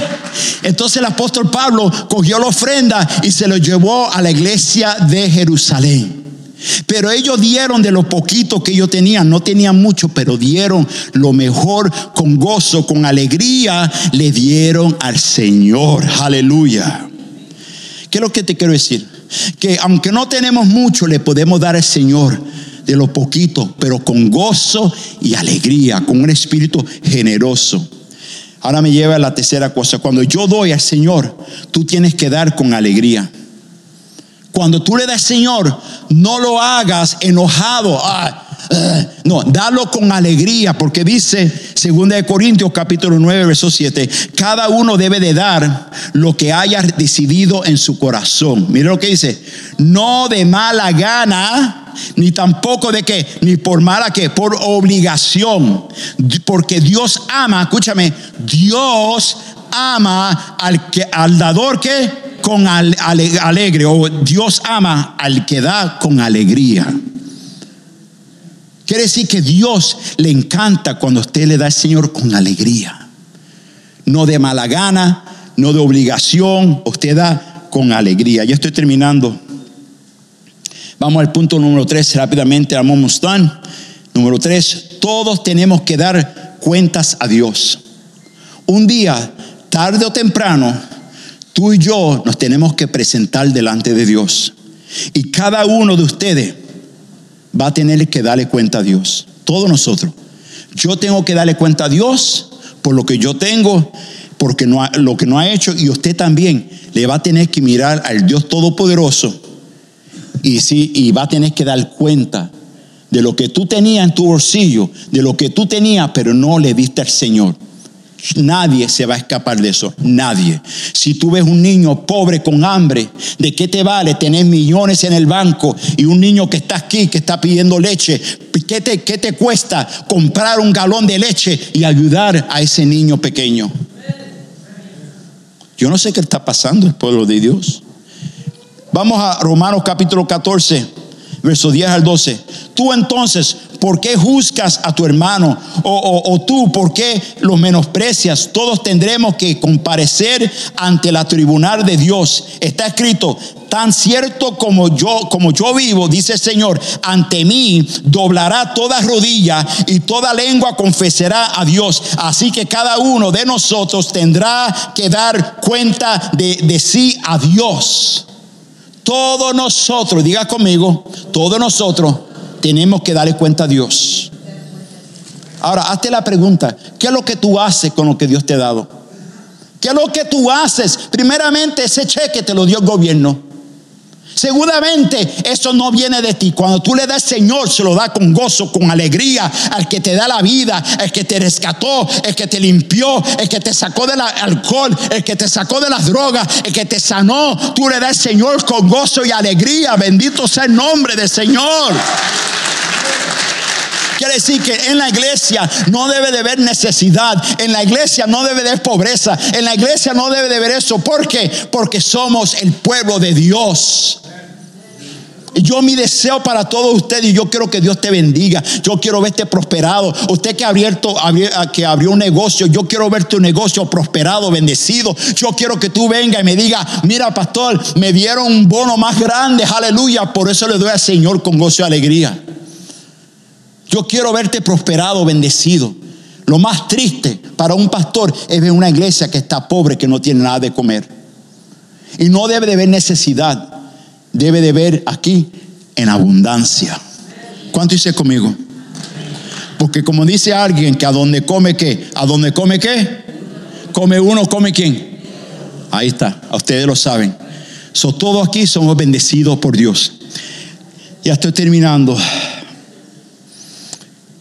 Entonces el apóstol Pablo cogió la ofrenda y se lo llevó a la iglesia de Jerusalén. Pero ellos dieron de lo poquito que ellos tenían, no tenían mucho, pero dieron lo mejor con gozo, con alegría, le dieron al Señor. Aleluya. ¿Qué es lo que te quiero decir? Que aunque no tenemos mucho, le podemos dar al Señor de lo poquito, pero con gozo y alegría, con un espíritu generoso. Ahora me lleva a la tercera cosa. Cuando yo doy al Señor, tú tienes que dar con alegría. Cuando tú le das al Señor, no lo hagas enojado. Ah, eh, no, dalo con alegría, porque dice 2 Corintios capítulo 9, verso 7, cada uno debe de dar lo que haya decidido en su corazón. Mira lo que dice, no de mala gana, ni tampoco de que, ni por mala que, por obligación, porque Dios ama, escúchame, Dios ama al que al dador que con alegre o Dios ama al que da con alegría. Quiere decir que Dios le encanta cuando usted le da al Señor con alegría. No de mala gana, no de obligación, usted da con alegría. Ya estoy terminando. Vamos al punto número tres rápidamente, Ramón Mustán. Número tres, todos tenemos que dar cuentas a Dios. Un día, tarde o temprano, tú y yo nos tenemos que presentar delante de Dios. Y cada uno de ustedes va a tener que darle cuenta a Dios. Todos nosotros. Yo tengo que darle cuenta a Dios por lo que yo tengo, porque no lo que no ha hecho, y usted también le va a tener que mirar al Dios Todopoderoso y, sí, y va a tener que dar cuenta de lo que tú tenías en tu bolsillo, de lo que tú tenías, pero no le diste al Señor. Nadie se va a escapar de eso, nadie. Si tú ves un niño pobre con hambre, ¿de qué te vale tener millones en el banco y un niño que está aquí, que está pidiendo leche? ¿Qué te, qué te cuesta comprar un galón de leche y ayudar a ese niño pequeño? Yo no sé qué está pasando el pueblo de Dios. Vamos a Romanos capítulo 14, verso 10 al 12. Tú entonces, ¿por qué juzgas a tu hermano? O, tú, ¿por qué lo menosprecias? Todos tendremos que comparecer ante la tribunal de Dios. Está escrito, tan cierto como yo, como yo vivo, dice el Señor, ante mí doblará toda rodilla y toda lengua confesará a Dios. Así que cada uno de nosotros tendrá que dar cuenta de, de sí a Dios. Todos nosotros, diga conmigo, todos nosotros tenemos que darle cuenta a Dios. Ahora, hazte la pregunta, ¿qué es lo que tú haces con lo que Dios te ha dado? ¿Qué es lo que tú haces? Primeramente, ese cheque te lo dio el gobierno. Seguramente eso no viene de ti. Cuando tú le das al Señor, se lo da con gozo, con alegría, al que te da la vida, el que te rescató, el que te limpió, el que te sacó del alcohol, el que te sacó de las drogas, el que te sanó. Tú le das al Señor con gozo y alegría. Bendito sea el nombre del Señor. Quiere decir que en la iglesia no debe de haber necesidad, en la iglesia no debe de haber pobreza, en la iglesia no debe de haber eso. ¿Por qué? Porque somos el pueblo de Dios. Yo mi deseo para todos ustedes, y yo quiero que Dios te bendiga. Yo quiero verte prosperado. Usted que ha abierto, abrió un negocio, yo quiero ver tu negocio prosperado, bendecido. Yo quiero que tú vengas y me diga, mira pastor, me dieron un bono más grande, aleluya. Por eso le doy al Señor con gozo y alegría. Yo quiero verte prosperado, bendecido. Lo más triste para un pastor es ver una iglesia que está pobre, que no tiene nada de comer. Y no debe de haber necesidad debe de ver aquí en abundancia. ¿Cuánto dice conmigo? Porque como dice alguien que a donde come qué, a donde come qué, come uno, come quién. Ahí está, ustedes lo saben. So, todos aquí somos bendecidos por Dios. Ya estoy terminando.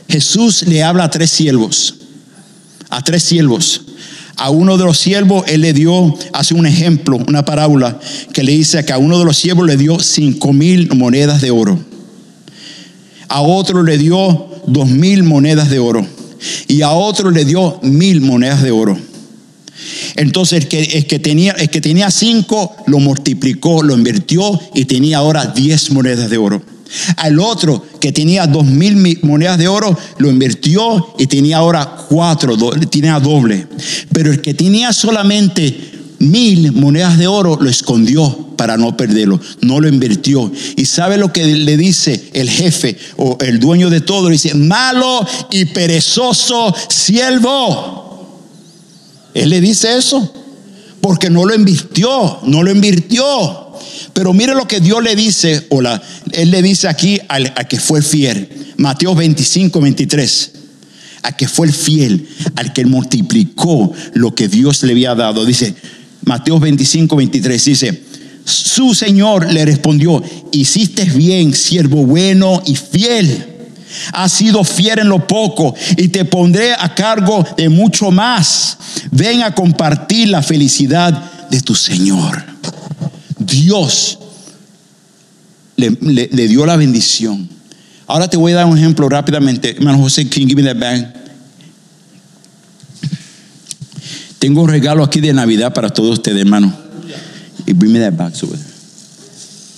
Jesús le habla a tres siervos, a tres siervos a uno de los siervos, él le dio, hace un ejemplo, una parábola, que le dice que a uno de los siervos le dio cinco mil monedas de oro. A otro le dio dos mil monedas de oro. Y a otro le dio mil monedas de oro. Entonces el que, el que, tenía, el que tenía cinco lo multiplicó, lo invirtió y tenía ahora diez monedas de oro. Al otro que tenía dos mil monedas de oro, lo invirtió y tenía ahora cuatro, tenía doble. Pero el que tenía solamente mil monedas de oro, lo escondió para no perderlo, no lo invirtió. Y sabe lo que le dice el jefe o el dueño de todo, dice, malo y perezoso siervo. Él le dice eso, porque no lo invirtió, no lo invirtió. Pero mire lo que Dios le dice, o la, Él le dice aquí al, que fue fiel. Mateo 25, 23. A que fue el fiel, al que multiplicó lo que Dios le había dado. Dice, Mateo 25, 23, dice, su Señor le respondió, hiciste bien, siervo bueno y fiel. Has sido fiel en lo poco y te pondré a cargo de mucho más. Ven a compartir la felicidad de tu Señor. Dios le, dio la bendición. Ahora te voy a dar un ejemplo rápidamente. Hermano José, give me that bag? Tengo un regalo aquí de Navidad para todos ustedes, hermano. Y bring me that box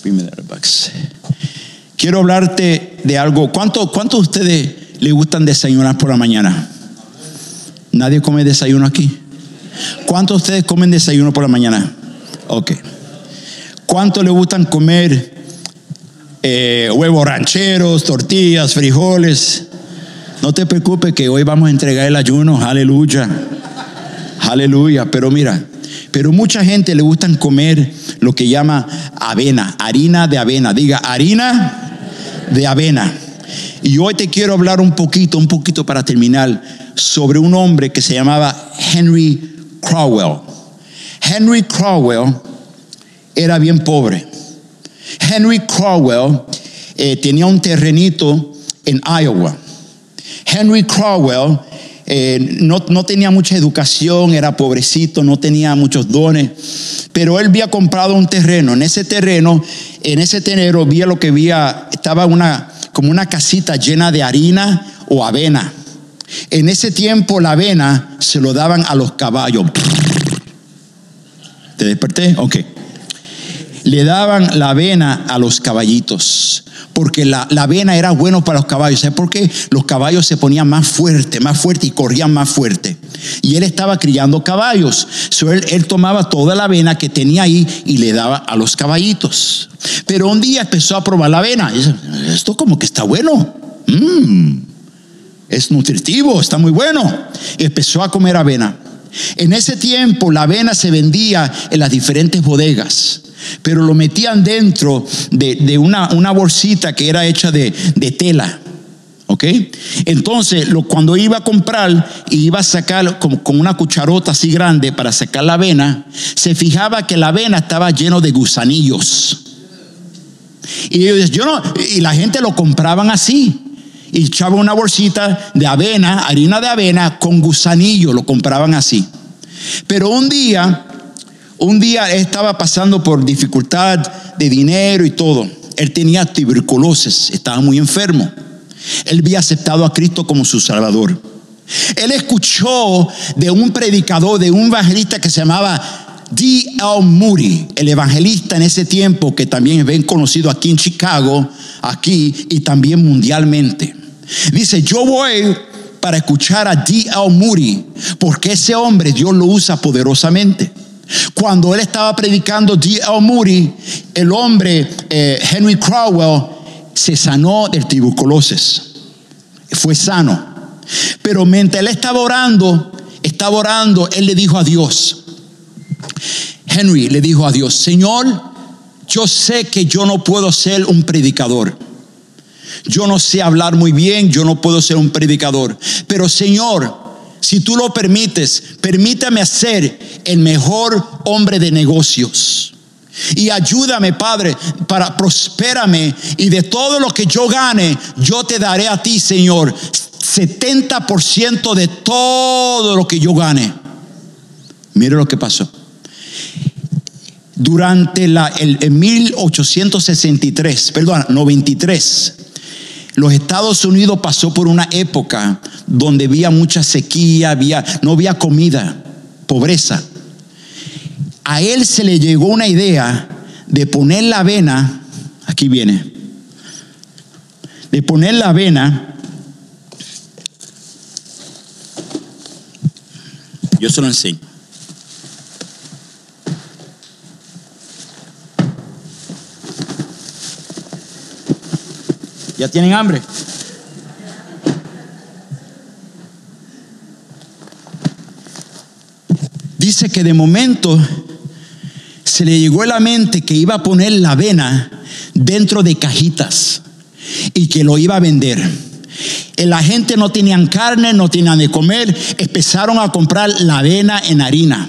Bring me that box. Quiero hablarte de algo. ¿Cuántos cuánto de ustedes le gustan desayunar por la mañana? ¿Nadie come desayuno aquí? ¿Cuántos de ustedes comen desayuno por la mañana? Ok. ¿Cuánto le gustan comer eh, huevos rancheros, tortillas, frijoles? No te preocupes que hoy vamos a entregar el ayuno, aleluya, aleluya. Pero mira, pero mucha gente le gustan comer lo que llama avena, harina de avena. Diga, harina de avena. Y hoy te quiero hablar un poquito, un poquito para terminar, sobre un hombre que se llamaba Henry Crowell. Henry Crowell era bien pobre. Henry Crowell eh, tenía un terrenito en Iowa. Henry Crowell eh, no, no, tenía mucha educación, era pobrecito, no tenía muchos dones, pero él había comprado un terreno. En ese terreno, en ese terreno, había lo que había, estaba una, como una casita llena de harina o avena. En ese tiempo la avena se lo daban a los caballos. ¿Te desperté? Ok le daban la avena a los caballitos, porque la, avena era bueno para los caballos. ¿Sabes por qué? Los caballos se ponían más fuerte, más fuerte y corrían más fuerte. Y él estaba criando caballos. él, tomaba toda la avena que tenía ahí y le daba a los caballitos. Pero un día empezó a probar la avena. Y dice, esto como que está bueno. Mm, es nutritivo, está muy bueno. Y empezó a comer avena. En ese tiempo la avena se vendía en las diferentes bodegas pero lo metían dentro de, una, bolsita que era hecha de, tela. ¿Ok? Entonces, cuando iba a comprar y iba a sacar con una cucharota así grande para sacar la avena, se fijaba que la avena estaba lleno de gusanillos. Y, yo no, y la gente lo compraban así. Y echaba una bolsita de avena, harina de avena con gusanillo, lo compraban así. Pero un día, un día estaba pasando por dificultad de dinero y todo. Él tenía tuberculosis, estaba muy enfermo. Él había aceptado a Cristo como su Salvador. Él escuchó de un predicador, de un evangelista que se llamaba D.L. Moody, el evangelista en ese tiempo que también es bien conocido aquí en Chicago, aquí y también mundialmente. Dice, yo voy para escuchar a D.L. Moody, porque ese hombre Dios lo usa poderosamente. Cuando él estaba predicando D.L. Moody, el hombre eh, Henry Crowell se sanó del tuberculosis. Fue sano. Pero mientras él estaba orando, estaba orando, él le dijo a Dios, Henry le dijo a Dios, Señor, yo sé que yo no puedo ser un predicador. Yo no sé hablar muy bien, yo no puedo ser un predicador. Pero Señor, si tú lo permites, permítame ser el mejor hombre de negocios. Y ayúdame, Padre, para prospérame. Y de todo lo que yo gane, yo te daré a ti, Señor, 70% de todo lo que yo gane. Mire lo que pasó. Durante la, el, 1863, perdón, 93, los Estados Unidos pasó por una época donde había mucha sequía, había, no había comida, pobreza a él se le llegó una idea de poner la avena, aquí viene, de poner la avena, yo se lo enseño. ¿Ya tienen hambre? Dice que de momento se le llegó a la mente que iba a poner la avena dentro de cajitas y que lo iba a vender. Eh, la gente no tenían carne, no tenían de comer, empezaron a comprar la avena en harina.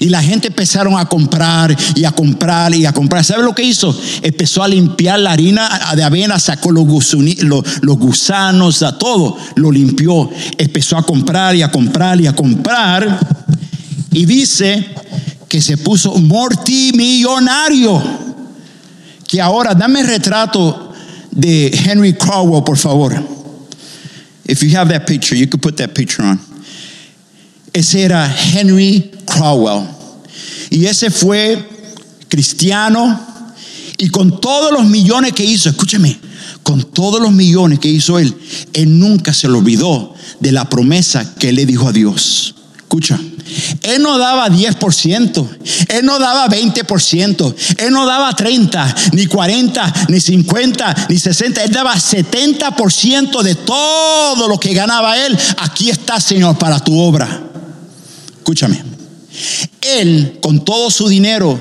Y la gente empezaron a comprar y a comprar y a comprar. ¿Sabe lo que hizo? Empezó a limpiar la harina de avena, sacó los, gusanos, a todo, lo limpió. Empezó a comprar y a comprar y a comprar. Y dice que se puso multimillonario. Que ahora, dame el retrato de Henry Crowell, por favor. If you have that picture, you could put that picture on. Ese era Henry Crowell. Y ese fue cristiano. Y con todos los millones que hizo, escúcheme, con todos los millones que hizo él, él nunca se le olvidó de la promesa que le dijo a Dios. Escucha, él no daba 10%, Él no daba 20%, Él no daba 30, ni 40, ni 50, ni 60, Él daba 70% de todo lo que ganaba Él. Aquí está, Señor, para tu obra. Escúchame. Él, con todo su dinero,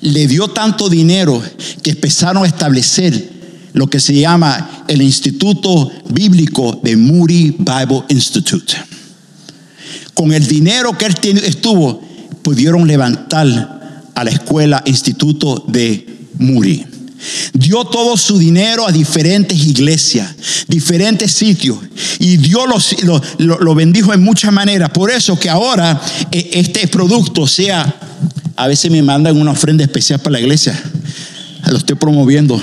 le dio tanto dinero que empezaron a establecer lo que se llama el Instituto Bíblico de Moody Bible Institute con el dinero que él estuvo, pudieron levantar a la escuela Instituto de Muri. Dio todo su dinero a diferentes iglesias, diferentes sitios, y Dios lo, lo, bendijo en muchas maneras. Por eso que ahora eh, este producto sea, a veces me mandan una ofrenda especial para la iglesia, lo estoy promoviendo.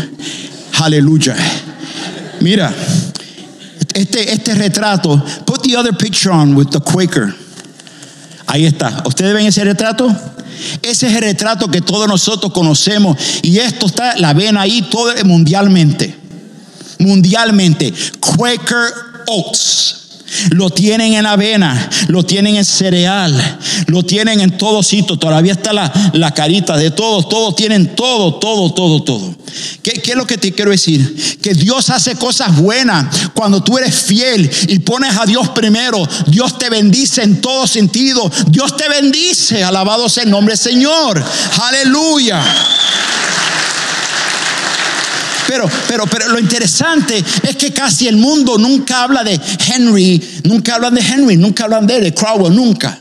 Aleluya. Mira, este, este retrato, put the other picture on with the Quaker. Ahí está. ¿Ustedes ven ese retrato? Ese es el retrato que todos nosotros conocemos. Y esto está, la ven ahí todo mundialmente. Mundialmente. Quaker Oats. Lo tienen en avena, lo tienen en cereal, lo tienen en todo sitio. Todavía está la, la carita de todos, todos tienen todo, todo, todo, todo. ¿Qué, ¿Qué, es lo que te quiero decir? Que Dios hace cosas buenas cuando tú eres fiel y pones a Dios primero. Dios te bendice en todo sentido. Dios te bendice. Alabado sea el nombre del Señor. Aleluya. Pero, pero, pero lo interesante es que casi el mundo nunca habla de Henry, nunca hablan de Henry, nunca hablan de, de Crowell, nunca.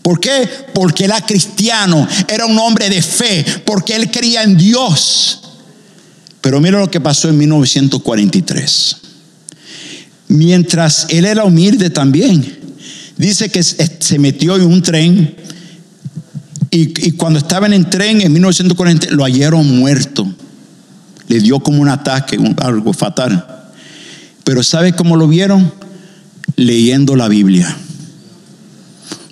¿Por qué? Porque era cristiano, era un hombre de fe, porque él creía en Dios. Pero mira lo que pasó en 1943. Mientras él era humilde también, dice que se metió en un tren y, cuando estaba en tren en 1940 lo hallaron muerto. Le dio como un ataque, algo fatal. Pero ¿sabe cómo lo vieron? Leyendo la Biblia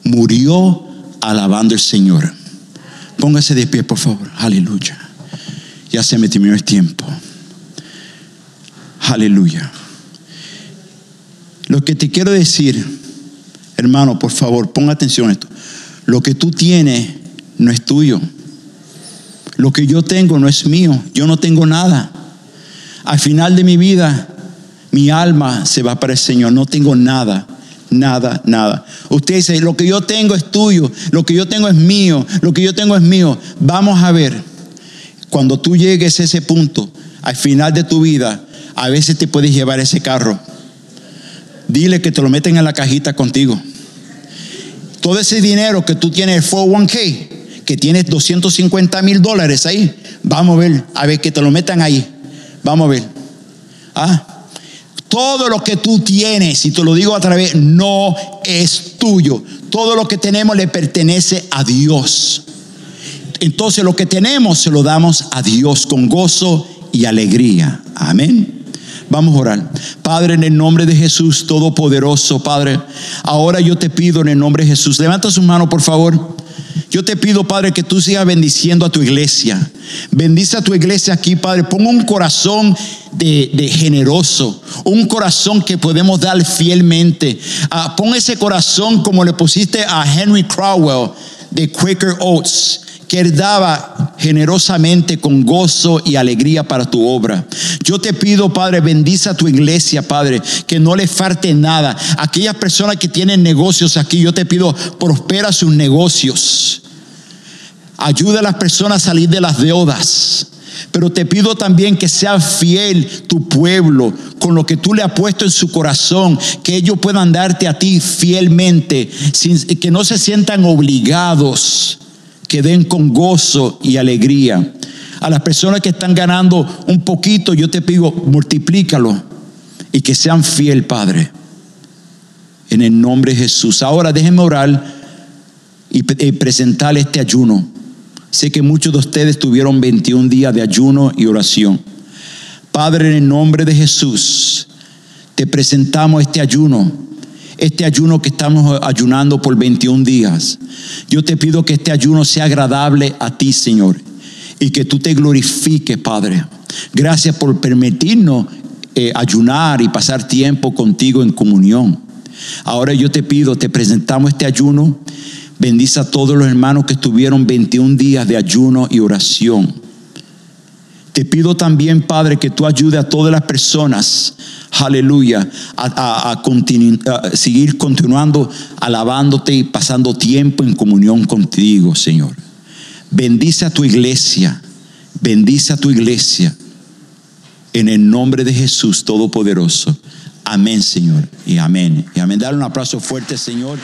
murió alabando al Señor. Póngase de pie, por favor. Aleluya. Ya se me terminó el tiempo. Aleluya. Lo que te quiero decir, hermano, por favor, ponga atención a esto. Lo que tú tienes no es tuyo. Lo que yo tengo no es mío. Yo no tengo nada. Al final de mi vida, mi alma se va para el Señor. No tengo nada nada, nada. Usted dice, lo que yo tengo es tuyo, lo que yo tengo es mío, lo que yo tengo es mío. Vamos a ver, cuando tú llegues a ese punto, al final de tu vida, a veces te puedes llevar ese carro. Dile que te lo meten en la cajita contigo. Todo ese dinero que tú tienes, 401k, que tienes 250 mil dólares ahí, vamos a ver, a ver que te lo metan ahí. Vamos a ver. Ah, todo lo que tú tienes, y te lo digo a través, no es tuyo. Todo lo que tenemos le pertenece a Dios. Entonces lo que tenemos se lo damos a Dios con gozo y alegría. Amén. Vamos a orar. Padre, en el nombre de Jesús Todopoderoso, Padre, ahora yo te pido en el nombre de Jesús, levanta su mano, por favor. Yo te pido, Padre, que tú sigas bendiciendo a tu iglesia. Bendice a tu iglesia aquí, Padre. Pon un corazón de, generoso, un corazón que podemos dar fielmente. Ah, pon ese corazón como le pusiste a Henry Crowell de Quaker Oats que daba generosamente con gozo y alegría para tu obra. Yo te pido, Padre, bendice a tu iglesia, Padre, que no le falte nada. Aquellas personas que tienen negocios aquí, yo te pido, prospera sus negocios. Ayuda a las personas a salir de las deudas. Pero te pido también que sea fiel tu pueblo con lo que tú le has puesto en su corazón, que ellos puedan darte a ti fielmente, sin, que no se sientan obligados que den con gozo y alegría. A las personas que están ganando un poquito, yo te pido, multiplícalo y que sean fiel, Padre. En el nombre de Jesús. Ahora déjenme orar y, presentar este ayuno. Sé que muchos de ustedes tuvieron 21 días de ayuno y oración. Padre, en el nombre de Jesús, te presentamos este ayuno este ayuno que estamos ayunando por 21 días. Yo te pido que este ayuno sea agradable a ti, Señor, y que tú te glorifiques, Padre. Gracias por permitirnos eh, ayunar y pasar tiempo contigo en comunión. Ahora yo te pido, te presentamos este ayuno. Bendice a todos los hermanos que estuvieron 21 días de ayuno y oración. Te pido también, Padre, que tú ayudes a todas las personas aleluya, a, seguir continuando alabándote y pasando tiempo en comunión contigo, Señor. Bendice a tu iglesia, bendice a tu iglesia, en el nombre de Jesús Todopoderoso. Amén, Señor, y amén. Y amén. Dale un aplauso fuerte, Señor.